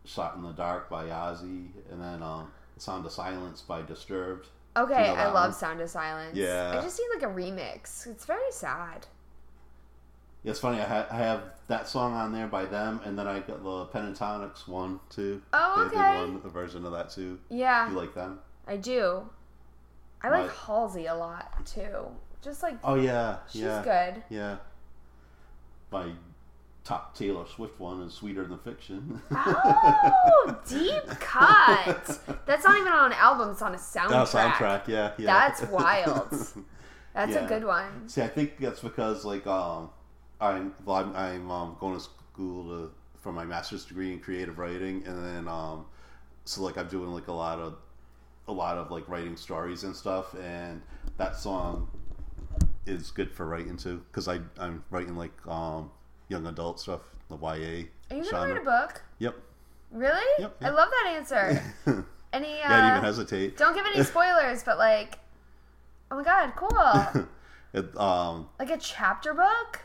Shot in the Dark by Ozzy, and then um, Sound of Silence by Disturbed. Okay, I love one? Sound of Silence. Yeah. I just need like a remix. It's very sad. Yeah, it's funny. I, ha- I have that song on there by them, and then I got the Pentatonix one too. Oh, They okay. did one a version of that too. Yeah, You like them? I do. I like My- Halsey a lot too. Just like Oh yeah, she's yeah, good. yeah. My top Taylor Swift one is "Sweeter Than Fiction." Oh, deep cut. That's not even on an album. It's on a soundtrack. Oh, soundtrack, yeah, yeah. That's wild. That's Yeah. a good one. See, I think that's because like um, I'm well, I'm, I'm um, going to school to, for my master's degree in creative writing, and then um, so like I'm doing like a lot of a lot of like writing stories and stuff, and that song is good for writing too because I I'm writing like um young adult stuff, the YA. Are you gonna genre. write a book? Yep. Really? Yep, I love that answer. Any? Uh, yeah, even hesitate. Don't give any spoilers, but like, oh my god, cool! It, um, like a chapter book.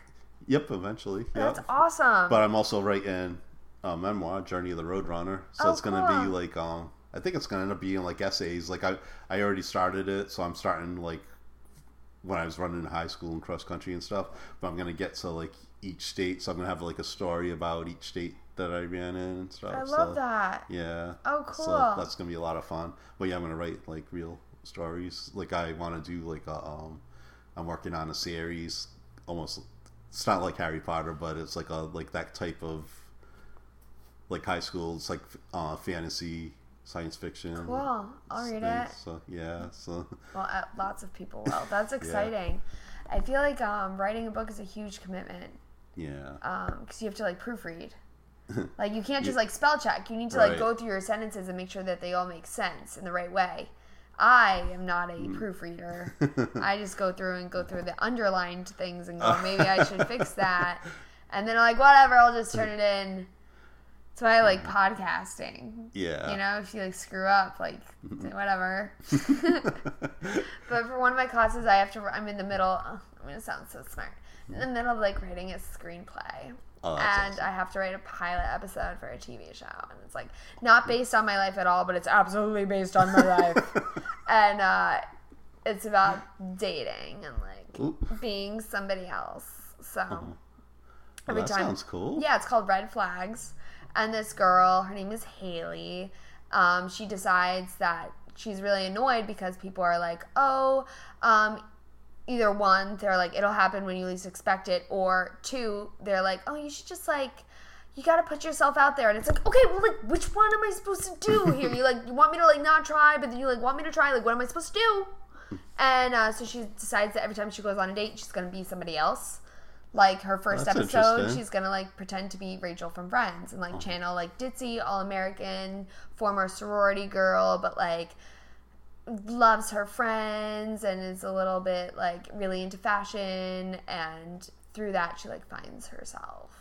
yep, eventually. That's awesome. But I'm also writing a memoir, Journey of the Roadrunner. So Oh, it's gonna cool. be like um I think it's gonna end up being like essays. Like I I already started it, so I'm starting like when I was running in high school and cross country and stuff. But I'm gonna get to like each state, so I'm gonna have like a story about each state that I ran in and stuff. I love so, that. Yeah. Oh, cool. So that's gonna be a lot of fun. But yeah, I'm gonna write like real stories. Like I want to do like a um, I'm working on a series. Almost, it's not like Harry Potter, but it's like a like that type of like high school. It's like uh, fantasy, science fiction. Cool. I'll read it. So yeah, so Well, uh, lots of people will. That's exciting. I feel like um, writing a book is a huge commitment yeah, because you have to like proofread. like you can't just like spell check. You need to like Right. go through your sentences and make sure that they all make sense in the right way. I am not a Mm. proofreader. I just go through and go through the underlined things and go, maybe I should fix that. And then I'm like, whatever, I'll just turn it in. That's why I like podcasting. yeah. You know, if you like screw up, like whatever. but for one of my classes, I have to. I'm in the middle. oh, I'm gonna sound so smart. In the middle of like writing a screenplay, Oh, and awesome. I have to write a pilot episode for a TV show, and it's like not based on my life at all, but it's absolutely based on my life, and uh, it's about dating and like Ooh. being somebody else. So Well, every that time- sounds cool. yeah, it's called Red Flags. And this girl, her name is Haley. Um, she decides that she's really annoyed because people are like, oh, um, either one, they're like, it'll happen when you least expect it, or two, they're like, oh, you should just like, you gotta put yourself out there. And it's like, okay, well, like, which one am I supposed to do here? You like, you want me to like not try, but then you like want me to try. Like, what am I supposed to do? And uh, so she decides that every time she goes on a date, she's gonna be somebody else. Like her first That's episode, she's gonna like pretend to be Rachel from Friends and like channel like ditzy, all American, former sorority girl, but like loves her friends and is a little bit like really into fashion and through that she like finds herself.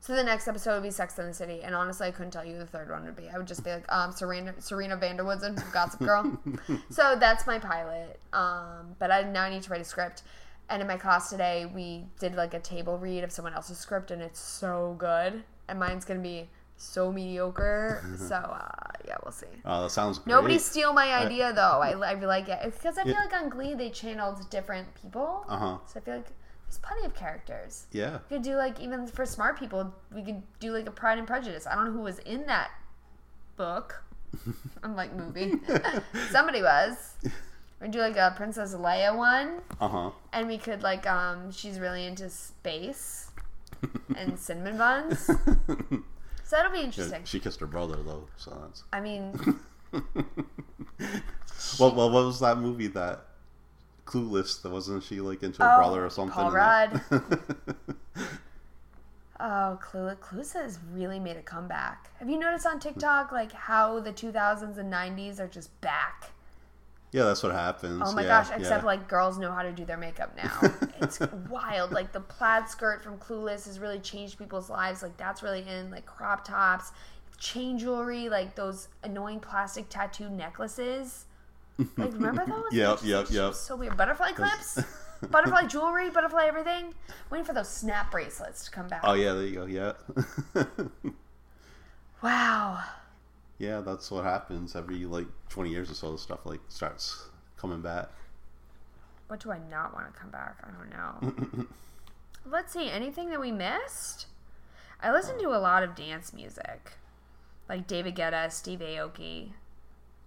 So the next episode would be Sex and the City, and honestly, I couldn't tell you the third one would be. I would just be like, um, Serena Serena van der Woodsen from Gossip Girl. so that's my pilot. Um, but I now need to write a script. And in my class today, we did like a table read of someone else's script, and it's so good. And mine's gonna be so mediocre. so uh, yeah, we'll see. Oh, that sounds great. Nobody steal my idea though. I, I like it because I feel Yeah. like on Glee they channeled different people. Uh huh. So I feel like there's plenty of characters. Yeah. We could do like even for smart people, we could do like a Pride and Prejudice. I don't know who was in that book. I'm like movie. Somebody was. We'd do like a Princess Leia one, Uh huh. and we could like um she's really into space and cinnamon buns. So that'll be interesting. she kissed her brother though, so that's. I mean, Well, well, what was that movie that Clueless? That wasn't she like into her Oh, brother or something? Paul that? oh, Clueless, Clueless has really made a comeback. Have you noticed on TikTok like how the 2000s and 90s are just back? Yeah, that's what happens. Oh my yeah, gosh, except yeah. like girls know how to do their makeup now. it's wild. Like the plaid skirt from Clueless has really changed people's lives. Like that's really in. Like crop tops, chain jewelry, like those annoying plastic tattoo necklaces. Like remember those? Yep, yep, yep. So weird. Butterfly clips, butterfly jewelry, butterfly everything. Waiting for those snap bracelets to come back. Oh yeah, there you go. Yeah. Wow. Yeah, that's what happens every like twenty years or so. Stuff like starts coming back. What do I not want to come back? I don't know. Let's see. Anything that we missed? I listen to a lot of dance music, like David Guetta, Steve Aoki.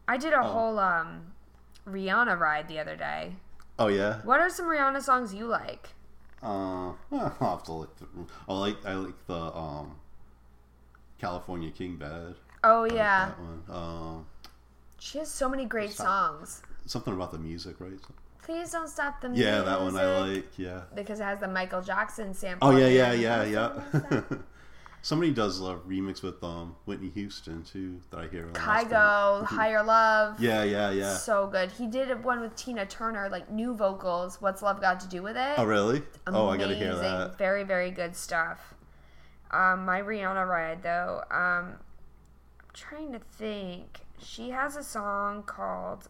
I did a Oh. whole um, Rihanna ride the other day. Oh yeah. What are some Rihanna songs you like? Uh, I'll have to look. Through. I like I like the um, California King Bed. Oh yeah. Um, she has so many great Stop. songs. something about the music, right? Please don't stop the music. Yeah, that one I like. Yeah. because it has the Michael Jackson sample. Oh yeah, yeah, yeah, yeah. that? What's that? Somebody does a remix with um Whitney Houston too that I hear. on the last Kygo. Higher Love. Yeah, yeah, yeah. So good. He did a one with Tina Turner, like new vocals. What's Love Got to Do with It? Oh really? Oh, I gotta hear that. Very, very good stuff. Um, my Rihanna ride though. Um, trying to think. She has a song called,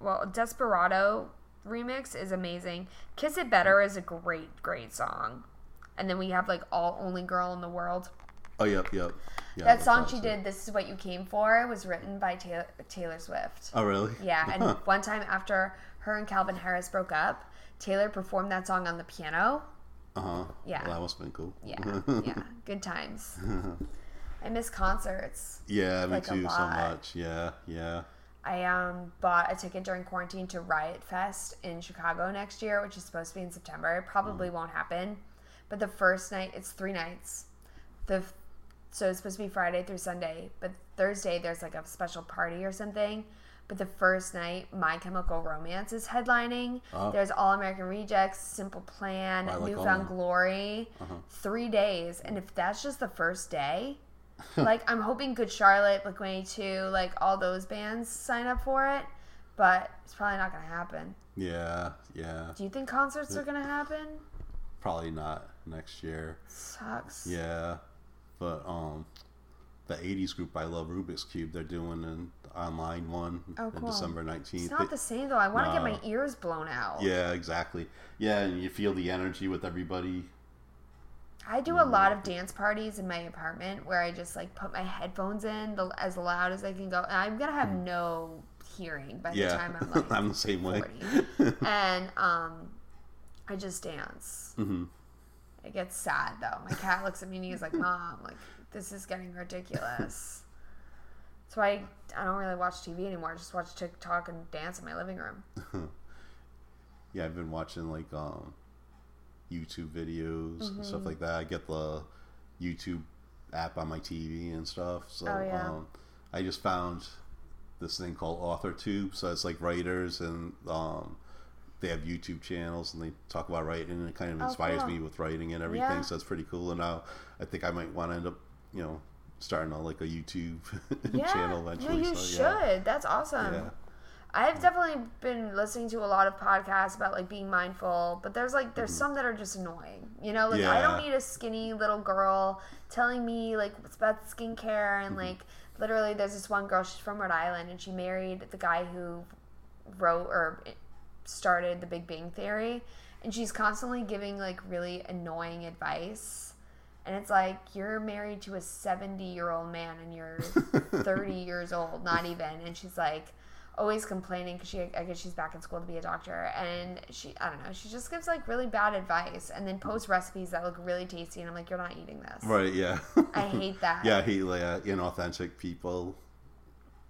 well, Desperado remix is amazing. Kiss It Better is a great, great song. And then we have like All Only Girl in the World. Oh yep, yep. Yeah, That song she did, This Is What You Came For, was written by Taylor, Taylor Swift. Oh really? Yeah, and one time after her and Calvin Harris broke up, Taylor performed that song on the piano. Uh huh. Yeah. Well, that must have been cool. Yeah, yeah, good times. I miss concerts. Yeah, me Like too. So much. Yeah, yeah. I um bought a ticket during quarantine to Riot Fest in Chicago next year, which is supposed to be in September. It probably Mm. won't happen, but the first night it's three nights. The so it's supposed to be Friday through Sunday, but Thursday there's like a special party or something. But the first night, My Chemical Romance is headlining. Oh. There's All American Rejects, Simple Plan, like Newfound them. Uh-huh. Glory. Three days, and if that's just the first day, like I'm hoping Good Charlotte, Blink 182, like all those bands sign up for it, but it's probably not gonna happen. Yeah, yeah. Do you think concerts are gonna happen? Probably not next year. Sucks. Yeah, but um, the '80s group I love, Rubik's Cube, they're doing an online one Oh, on cool. December It's nineteenth. not the same though. I want to get my ears blown out. Yeah, exactly. Yeah, and you feel the energy with everybody. I do a lot of dance parties in my apartment where I just like put my headphones in the, as loud as I can go, and I'm gonna have no hearing by the time I'm like I'm the same way. and um, I just dance. Mhm. It gets sad though. My cat looks at me and he's like, "Mom, like this is getting ridiculous." That's why I don't really watch TV anymore. I just watch TikTok and dance in my living room. Yeah, I've been watching like um, YouTube videos and Mm-hmm. stuff like that. I get the YouTube app on my TV and stuff. So Oh, yeah. um, I just found this thing called AuthorTube. So it's like writers and um, they have YouTube channels and they talk about writing and it kind of Oh, inspires cool. me with writing and everything. Yeah. So it's pretty cool. And now I think I might want to end up, you know, starting on like a YouTube Yeah, channel no, eventually. you so, should. yeah. That's awesome. Yeah. I've definitely been listening to a lot of podcasts about like being mindful, but there's like there's some that are just annoying. You know, like I don't Mm-hmm. Need a skinny little girl telling me like what's about skincare Mm-hmm. and like literally there's this one girl she's from Rhode Island and she married the guy who wrote or started the Big Bang Theory and she's constantly giving like really annoying advice. And it's like you're married to a 70 year old man and you're 30 years old, not even. And she's like always complaining because she, I guess she's back in school to be a doctor. And she, I don't know, she just gives like really bad advice and then posts recipes that look really tasty. And I'm like, you're not eating this. Right, yeah. I hate that. Yeah, I hate like uh, inauthentic people.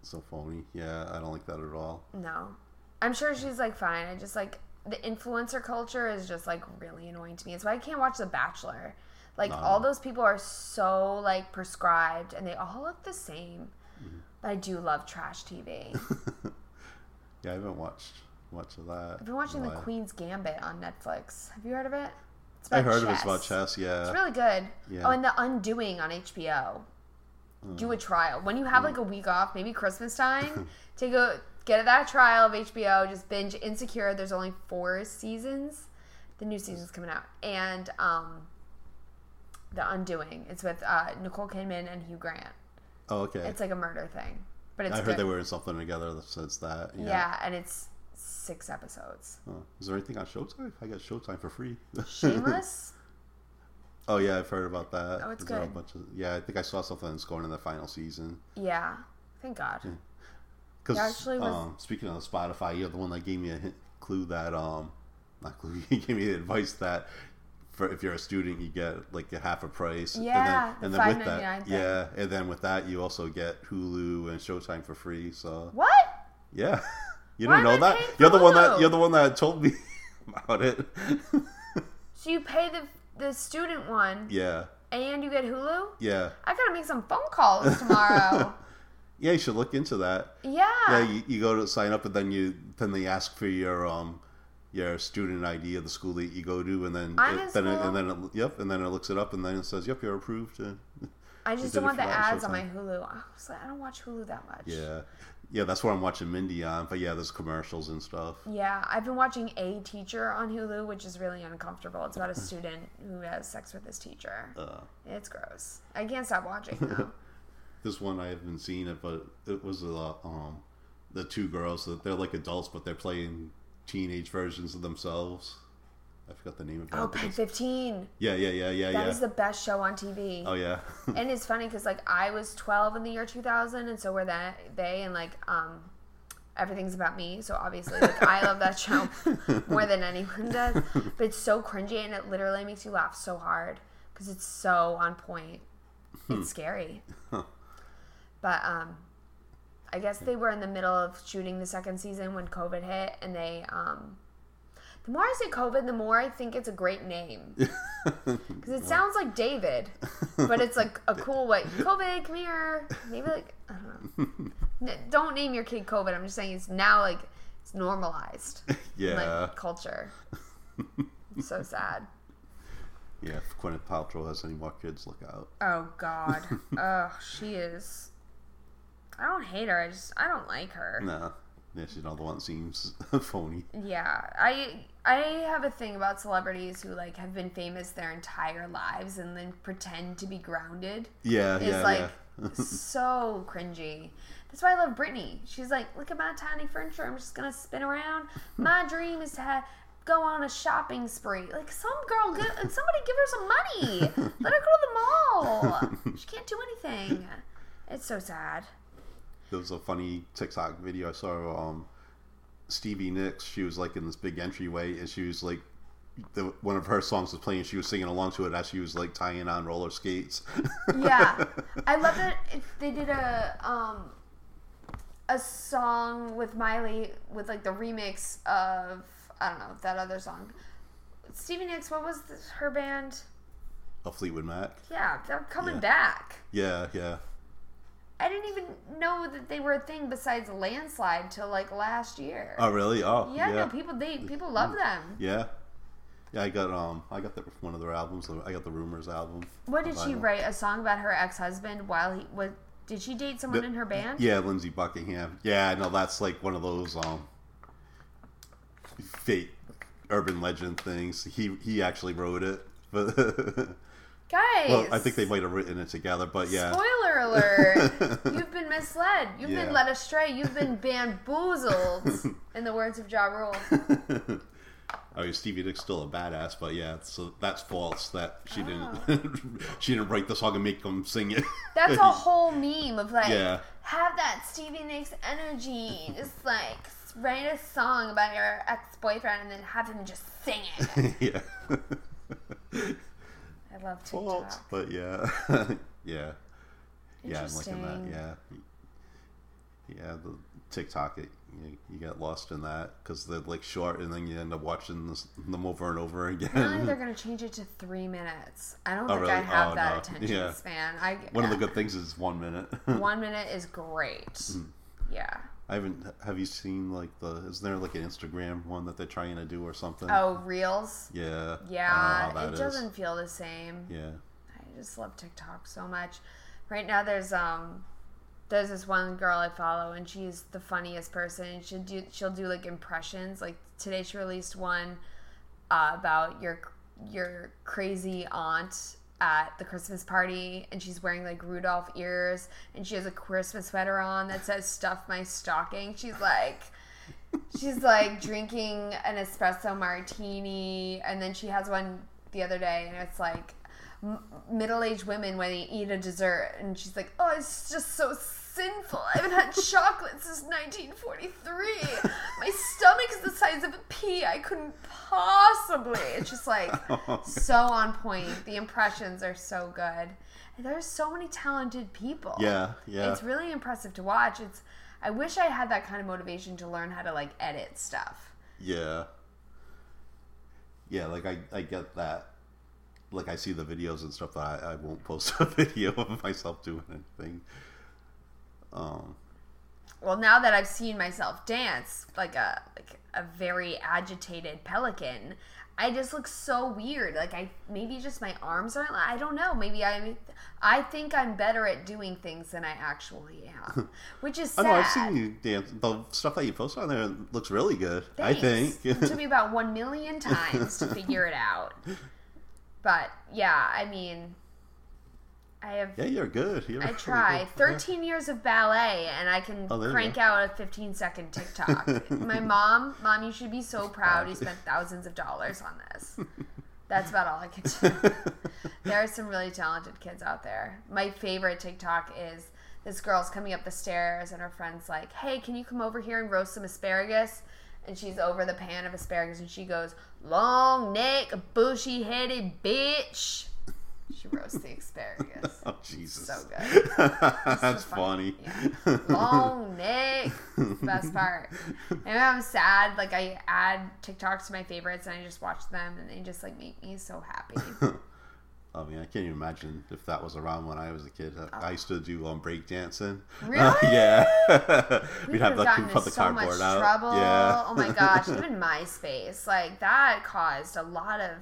So phony. Yeah, I don't like that at all. No. I'm sure she's like fine. I just like the influencer culture is just like really annoying to me. It's why I can't watch The Bachelor. Like No. all those people are so like prescribed and they all look the same. Mm-hmm. But I do love trash TV. Yeah, I haven't watched much of that. I've been watching The Queen's Gambit on Netflix. Have you heard of it? It's I heard of it's about chess. Yeah. It's really good. Yeah. Oh, and The Undoing on HBO. Do a trial when you have like a week off, maybe Christmas time. take a get that trial of HBO. Just binge Insecure. There's only four seasons. The new season's coming out, and um, The Undoing. It's with uh, Nicole Kidman and Hugh Grant. Oh, okay. It's like a murder thing, but it's I heard good. they were in something together since that. Yeah. yeah. and it's six episodes. Oh, is there anything on Showtime? I got Showtime for free. Shameless. oh yeah, I've heard about that. Oh, it's Is good. of- yeah, I think I saw something that's going in the final season. yeah. Thank God. Because It actually was- um, speaking of Spotify, you're the one that gave me a hint, clue that um, not clue. You gave me the advice that for if you're a student, you get like a half a price. Yeah, and then, and then with that, thing. yeah, and then with that, you also get Hulu and Showtime for free. So What? yeah, you Why didn't know I that. You're the one that you're the one that told me about it. So you pay the the student one, yeah, and you get Hulu. yeah, I gotta make some phone calls tomorrow. yeah. You should look into that. yeah. Yeah, you, you go to sign up, and then you then they ask for your um your student ID of the school that you go to, and then it, then it, and then it, yep, and then it looks it up, and then it says yep, you're approved. And, I just don't want the ads on my Hulu. I was like, I don't watch Hulu that much. yeah, yeah, that's what I'm watching Mindy on. But yeah, there's commercials and stuff. Yeah, I've been watching A Teacher on Hulu, which is really uncomfortable. It's about a student who has sex with his teacher. Uh, It's gross. I can't stop watching though. this one I haven't seen it, but it was uh, um the two girls that they're like adults, but they're playing teenage versions of themselves. I forgot the name of it. oh, Pen 15. Yeah, yeah, yeah, yeah, That yeah. is the best show on TV. oh yeah. and it's funny because like I was 12 in the year 2000, and so were that they, and like um, everything's about me. So obviously, like I love that show more than anyone does. But it's so cringy, and it literally makes you laugh so hard because it's so on point. It's scary. But um, I guess they were in the middle of shooting the second season when COVID hit, and they um. The more I say COVID, the more I think it's a great name. Because it sounds like David, but it's like a cool way. COVID, come here. Maybe like I don't know. N- Don't name your kid COVID. I'm just saying it's now like it's normalized. in, Yeah. like culture. It's so sad. Yeah, if Gwyneth Paltrow has any more kids, look out. Oh God. Ugh, she is. I don't hate her. I just I don't like her. Nah. Yeah, she's another one that seems phony. Yeah, I I have a thing about celebrities who like have been famous their entire lives and then pretend to be grounded. Yeah, is yeah, like yeah. so cringy. That's why I love Britney. She's like, look at my tiny furniture. I'm just gonna spin around. My dream is to have, go on a shopping spree. Like some girl, get, somebody give her some money. Let her go to the mall. She can't do anything. It's so sad. There was a funny TikTok video I saw. Um, Stevie Nicks. She was like in this big entryway, and she was like, the, one of her songs was playing. She was singing along to it as she was like tying on roller skates. Yeah, I love that if they did a um a song with Miley with like the remix of I don't know that other song. Stevie Nicks, what was this, her band? a Fleetwood Mac. Yeah, they're coming Yeah. back. Yeah, yeah. I didn't even know that they were a thing besides Landslide till like last year. Oh, really? Oh, yeah, yeah. no, people they people love them. Yeah. Yeah, I got um, I got the, one of their albums. I got the Rumors album. What did she write? A song about her ex husband while he was. Did she date someone The- in her band? Yeah, Lindsey Buckingham. Yeah, no, that's like one of those um, fake urban legend things. He he actually wrote it, but Guys, well, I think they might have written it together. But yeah, Spoiler alert! You've been misled. You've Yeah. been led astray. You've been bamboozled. in the words of Ja Rule. oh, Stevie Nicks still a badass, but yeah, so uh, that's false. That she Oh. didn't she didn't write the song and make them sing it. That's a whole meme of like, Yeah. have that Stevie Nicks energy. Just like write a song about your ex boyfriend and then have him just sing it. yeah. I love TikTok. but yeah, yeah, yeah. I'm liking that. Yeah, yeah. The TikTok, it, you, you get lost in that because they're like short, and then you end up watching this, them over and over again. Apparently they're gonna change it to three minutes. I don't Oh, think I really? have Oh, that no. attention Yeah. span. I One of the good things is one minute. one minute is great. Mm. Yeah. I haven't. Have you seen like the? Is there like an Instagram one that they're trying to do or something? Oh, reels. yeah. I don't know Yeah, it is. doesn't feel the same. Yeah. I just love TikTok so much. Right now, there's um, there's this one girl I follow, and she's the funniest person. She'll do she'll do like impressions. Like today, she released one uh, about your your crazy aunt at the Christmas party, and she's wearing like Rudolph ears, and she has a Christmas sweater on that says "Stuff my stocking." She's like. She's like drinking an espresso martini, and then she has one the other day, and it's like middle-aged women when they eat a dessert, and she's like, "Oh, it's just so sinful. I haven't had chocolate since 1943. My stomach is the size of a pea. I couldn't possibly. It's just like so on point. The impressions are so good. And there's so many talented people. Yeah, yeah. It's really impressive to watch. It's I wish I had that kind of motivation to learn how to like edit stuff. Yeah. Yeah, like I, I get that. Like I see the videos and stuff, that I, I won't post a video of myself doing anything. Um, Well, now that I've seen myself dance like a like a very agitated pelican, I just look so weird. Like I maybe just my arms aren't. I don't know. Maybe I I think I'm better at doing things than I actually am, which is I sad. know I've seen you dance. The stuff that you post on there looks really good. I think. it took me about one million times to figure it out. But yeah, I mean, I have yeah, you're good. You're I really try. good. 13 years of ballet, and I can Oh, crank out a 15 second TikTok. My mom, mom, you should be so proud you spent thousands of dollars on this. That's about all I can do. there are some really talented kids out there. My favorite TikTok is this girl's coming up the stairs, and her friend's like, Hey, can you come over here and roast some asparagus? And she's over the pan of asparagus, and she goes, Long neck, bushy headed bitch. She roasts the asparagus. Oh Jesus! So good. That's so funny. Yeah. Long neck. Best part. And when I'm sad, like I add TikToks to my favorites and I just watch them and they just like make me so happy. I mean, I can't even imagine if that was around when I was a kid. I used to do um, break dancing. Really? yeah. We We'd have the gotten put the so much cardboard out. trouble. Yeah. Oh my gosh, even MySpace, like that caused a lot of.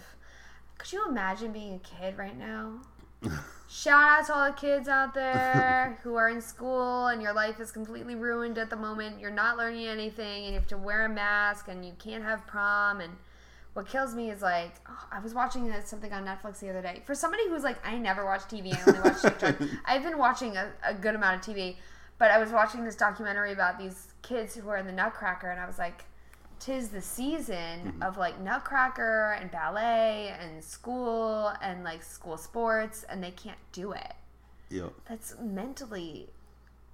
Could you imagine being a kid right now? Shout out to all the kids out there who are in school and your life is completely ruined at the moment. You're not learning anything and you have to wear a mask and you can't have prom. And what kills me is like, oh, I was watching something on Netflix the other day. For somebody who's like, I never watch TV, I only watch TikTok. I've been watching a, a good amount of TV, but I was watching this documentary about these kids who are in the Nutcracker and I was like, tis the season of like Nutcracker and ballet and school and like school sports and they can't do it. Yep. That's mentally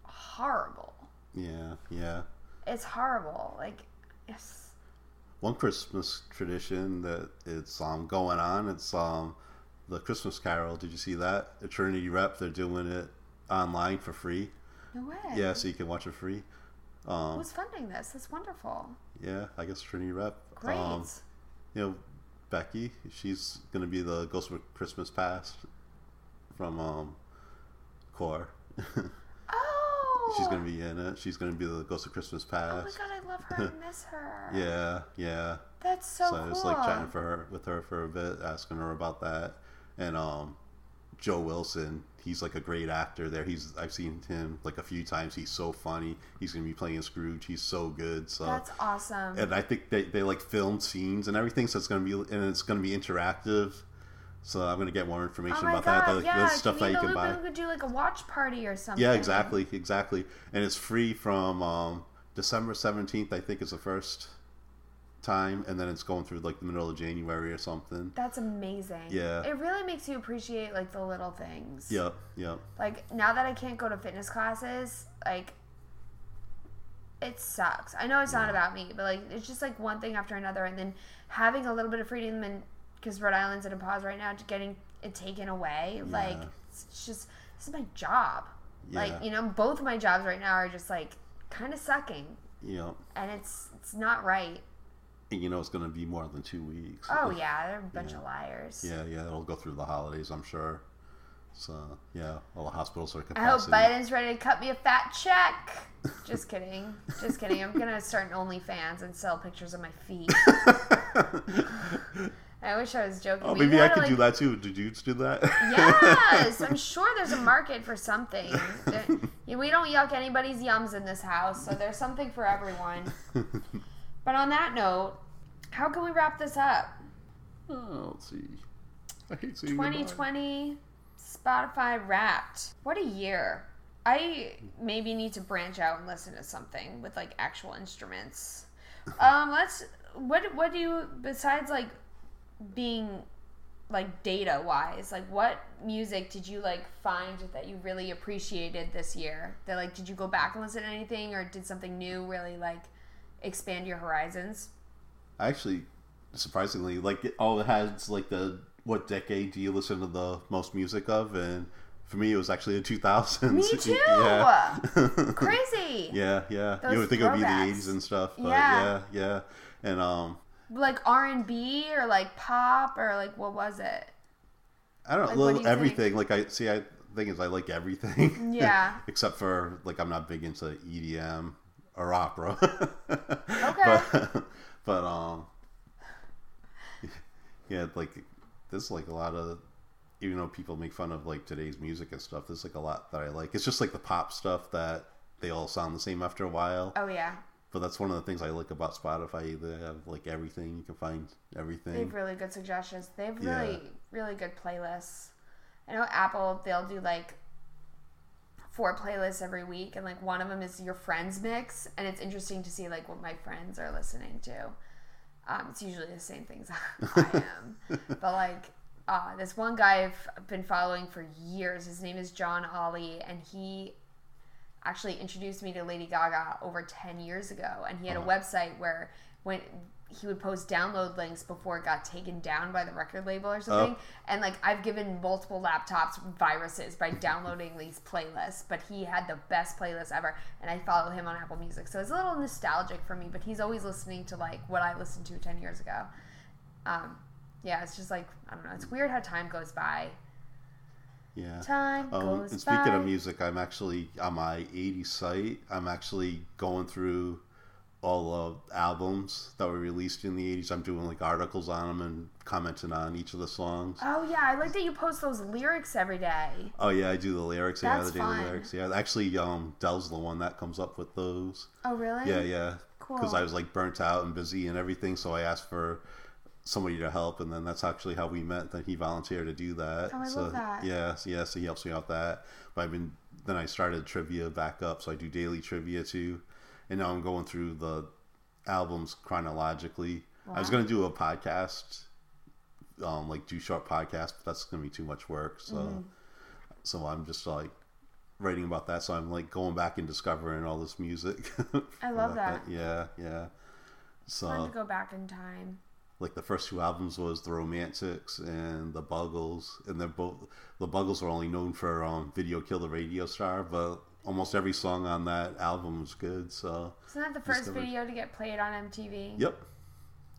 horrible. Yeah. Yeah. It's horrible. Like, yes. One Christmas tradition that it's um going on. It's um the Christmas Carol. Did you see that? At Trinity Rep, they're doing it online for free. No way. Yeah, so you can watch it free. Um, Who's funding this? That's wonderful. yeah, I guess Trinity Rep. Great. Um, you know, Becky, she's gonna be the Ghost of Christmas Past from um Core. oh. she's gonna be in it. She's gonna be the Ghost of Christmas Past. Oh my god, I love her. I miss her. yeah, yeah. That's so, So, cool. I was like chatting for her with her for a bit, asking her about that. And um Joe Wilson, he's like a great actor there. He's I've seen him like a few times. He's so funny. He's gonna be playing Scrooge. He's so good. So That's awesome. and I think they, they like film scenes and everything, so it's gonna be and it's gonna be interactive. So I'm gonna get more information Oh about god, that. Like, yeah. the stuff that you can buy. Loop could do like a watch party or something. Yeah, exactly, exactly. And it's free from um, December 17th, I think is the first time, and then it's going through like the middle of January or something. That's amazing. Yeah. It really makes you appreciate like the little things. Yep, yep. Like now that I can't go to fitness classes, like it sucks. I know it's not about me, but like it's just like one thing after another, and then having a little bit of freedom and because Rhode Island's in a pause right now, to getting it taken away, like it's just this is my job. Yeah. Like you know, both my jobs right now are just like kind of sucking, Yeah. and it's it's not right. And you know it's gonna be more than two weeks. Oh yeah, they're a bunch of liars. Yeah, yeah. It'll go through the holidays, I'm sure. So yeah, all the hospitals are I hope. Biden's ready to cut me a fat check. Just kidding. Just kidding. I'm gonna start an OnlyFans and sell pictures of my feet. I wish I was joking. oh, maybe I could do that too. Did you do that? Yes, I'm sure there's a market for something. There- we don't yuck anybody's yums in this house, so there's something for everyone. But on that note, how can we wrap this up? oh, let's see. I hate saying goodbye. 2020 Spotify Wrapped. What a year. I maybe need to branch out and listen to something with like actual instruments. Um, let's what what do you besides like being like data wise, like what music did you like find that you really appreciated this year? That like did you go back and listen to anything or did something new really like expand your horizons? Actually, surprisingly, like it all it has like the what decade do you listen to the most music of, and for me it was actually the two thousands. Me too. Yeah. Crazy. yeah, yeah. Those you would think it would be the eighties and stuff, but Yeah. yeah, yeah, and um, Like R and B or like pop or like what was it? I don't know what do everything. Like I see, I thing is I like everything. Yeah. Except for like I'm not big into EDM or opera. Okay. But, but um, yeah, like there's like a lot of even though people make fun of like today's music and stuff, there's like a lot that I like. It's just like the pop stuff that they all sound the same after a while. Oh yeah. But that's one of the things I like about Spotify. They have like everything. You can find everything. They have really good suggestions. They have Yeah. really, really good playlists. I know Apple, they'll do like four playlists every week, and like one of them is your friends mix, and it's interesting to see like what my friends are listening to. Um, it's usually the same things I am, but like uh, this one guy I've been following for years. His name is John Ollie, and he actually introduced me to Lady Gaga over 10 years ago and he had a website where when he would post download links before it got taken down by the record label or something. And like I've given multiple laptops viruses by downloading these playlists but he had the best playlist ever and I follow him on Apple Music. So it's a little nostalgic for me but he's always listening to like what I listened to 10 years ago. Um yeah it's just like I don't know. It's weird how time goes by. Yeah. time Um, goes and speaking by. of music, I'm actually on my 80s site. I'm actually going through all the albums that were released in the 80s. I'm doing like articles on them and commenting on each of the songs. Oh yeah, I like that you post those lyrics every day. Oh yeah, I do the lyrics. Yeah, That's the daily fun. lyrics. Yeah, actually, um, Dell's the one that comes up with those. Oh really? Yeah, yeah. Cool. Because I was like burnt out and busy and everything, so I asked for somebody to help, and then that's actually how we met. Then he volunteered to do that. Oh, I so, love that. Yeah, so, yeah. So he helps me out with that. But I've been then I started trivia back up, so I do daily trivia too, and now I'm going through the albums chronologically. I was going to do a podcast, um, like do short podcasts, but that's going to be too much work. So, Mm-hmm. so I'm just like writing about that. So I'm like going back and discovering all this music. I love about that. Yeah, yeah. So Fun to go back in time. like the first two albums was the Romantics and the Buggles, and they're both the Buggles were only known for um, "Video Killed the Radio Star," but almost every song on that album was good. So Isn't that the first Discovered. video to get played on MTV? yep,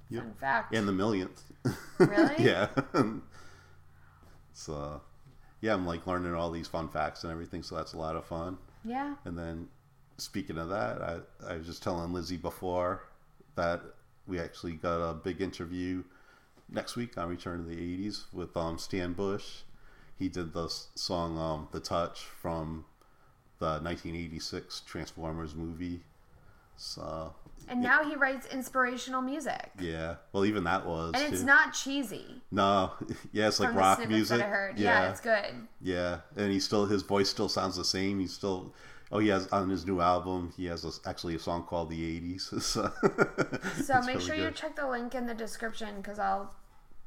yep. Fun fact. and the millionth. Really? yeah. so yeah, I'm like learning all these fun facts and everything, so that's a lot of fun. yeah. And then speaking of that, I, I was just telling Lizzie before that we actually got a big interview next week on Return to the 80s with um, Stan Bush. He did the song um, The Touch from the 1986 Transformers movie. So, And now he writes inspirational music. yeah. Well, even that was. And it's too. not cheesy. No, yeah, it's like from rock music. heard. Yeah. it's good. Yeah, and he still his voice still sounds the same. He's still oh he has on his new album he has a, actually a song called the eighties. So, So make sure you check the link in the description because I'll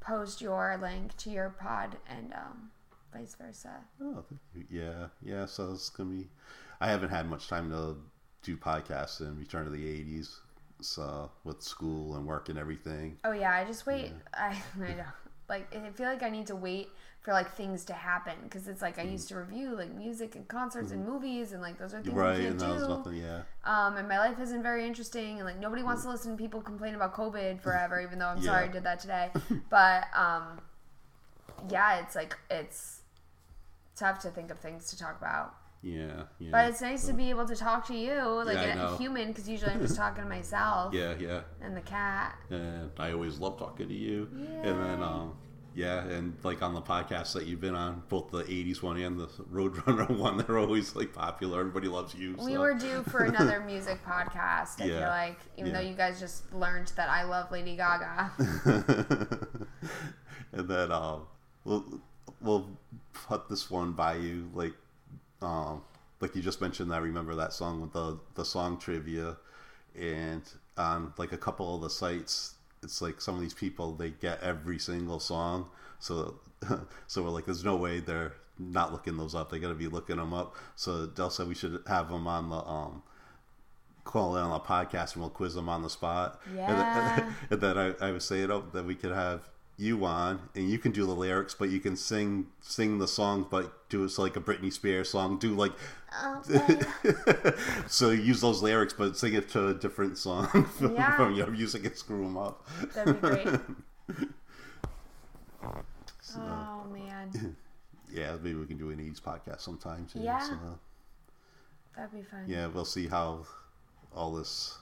post your link to your pod and um, vice versa. Oh, you. yeah, yeah. So it's gonna be. I haven't had much time to do podcasts and return to the eighties. So with school and work and everything. Oh yeah, I just wait. I, I know. Like I feel like I need to wait for like things to happen because it's like I used to review like music and concerts and movies and like those are things Mm. right, I can't that was do. nothing. Yeah, Um, and my life isn't very interesting, and like nobody wants to listen to people complain about COVID forever. Even though I'm sorry I did that today, but um, yeah, it's like it's tough to think of things to talk about. yeah, yeah. But it's nice to be able to talk to you like Yeah, a human because usually I'm just talking to myself yeah, yeah. and the cat. and I always love talking to you. And then, um, yeah, and like on the podcasts that you've been on, both the '80s one and the Roadrunner one, they're always like popular. Everybody loves you. We were due for another music podcast. I feel Yeah. like, even Yeah. though you guys just learned that I love Lady Gaga. and then, um, we'll we'll put this one by you, like, um, like you just mentioned. I remember that song with the the song trivia, and on like a couple of the sites, it's like some of these people they get every single song, so so we're like, there's no way they're not looking those up. They got to be looking them up. So Del said we should have them on the um call in on the podcast and we'll quiz them on the spot. And Yeah. then, and then I, I was saying oh, that we could have you on and you can do the lyrics, but you can sing sing the song, but do it like a Britney Spears song. Do like oh, so use those lyrics, but sing it to a different song from, Yeah. from your music and screw them up. That'd be great. oh man, Yeah, maybe we can do an Ease podcast sometime. Too, Yeah. so, that'd be fun. yeah, we'll see how all this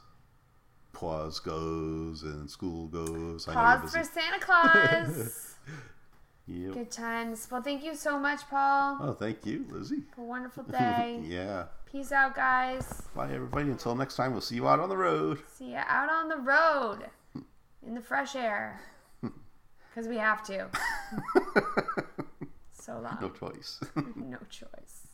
pause goes and school goes. Pause for. Santa Claus. Yep. Good times. Well, thank you so much, Paul. Oh, thank you, Lizzie. Have a wonderful day. yeah. Peace out, guys. Bye, everybody. Until next time, we'll see you out on the road. See you out on the road in the fresh air. Because we have to. so long. No choice. no choice.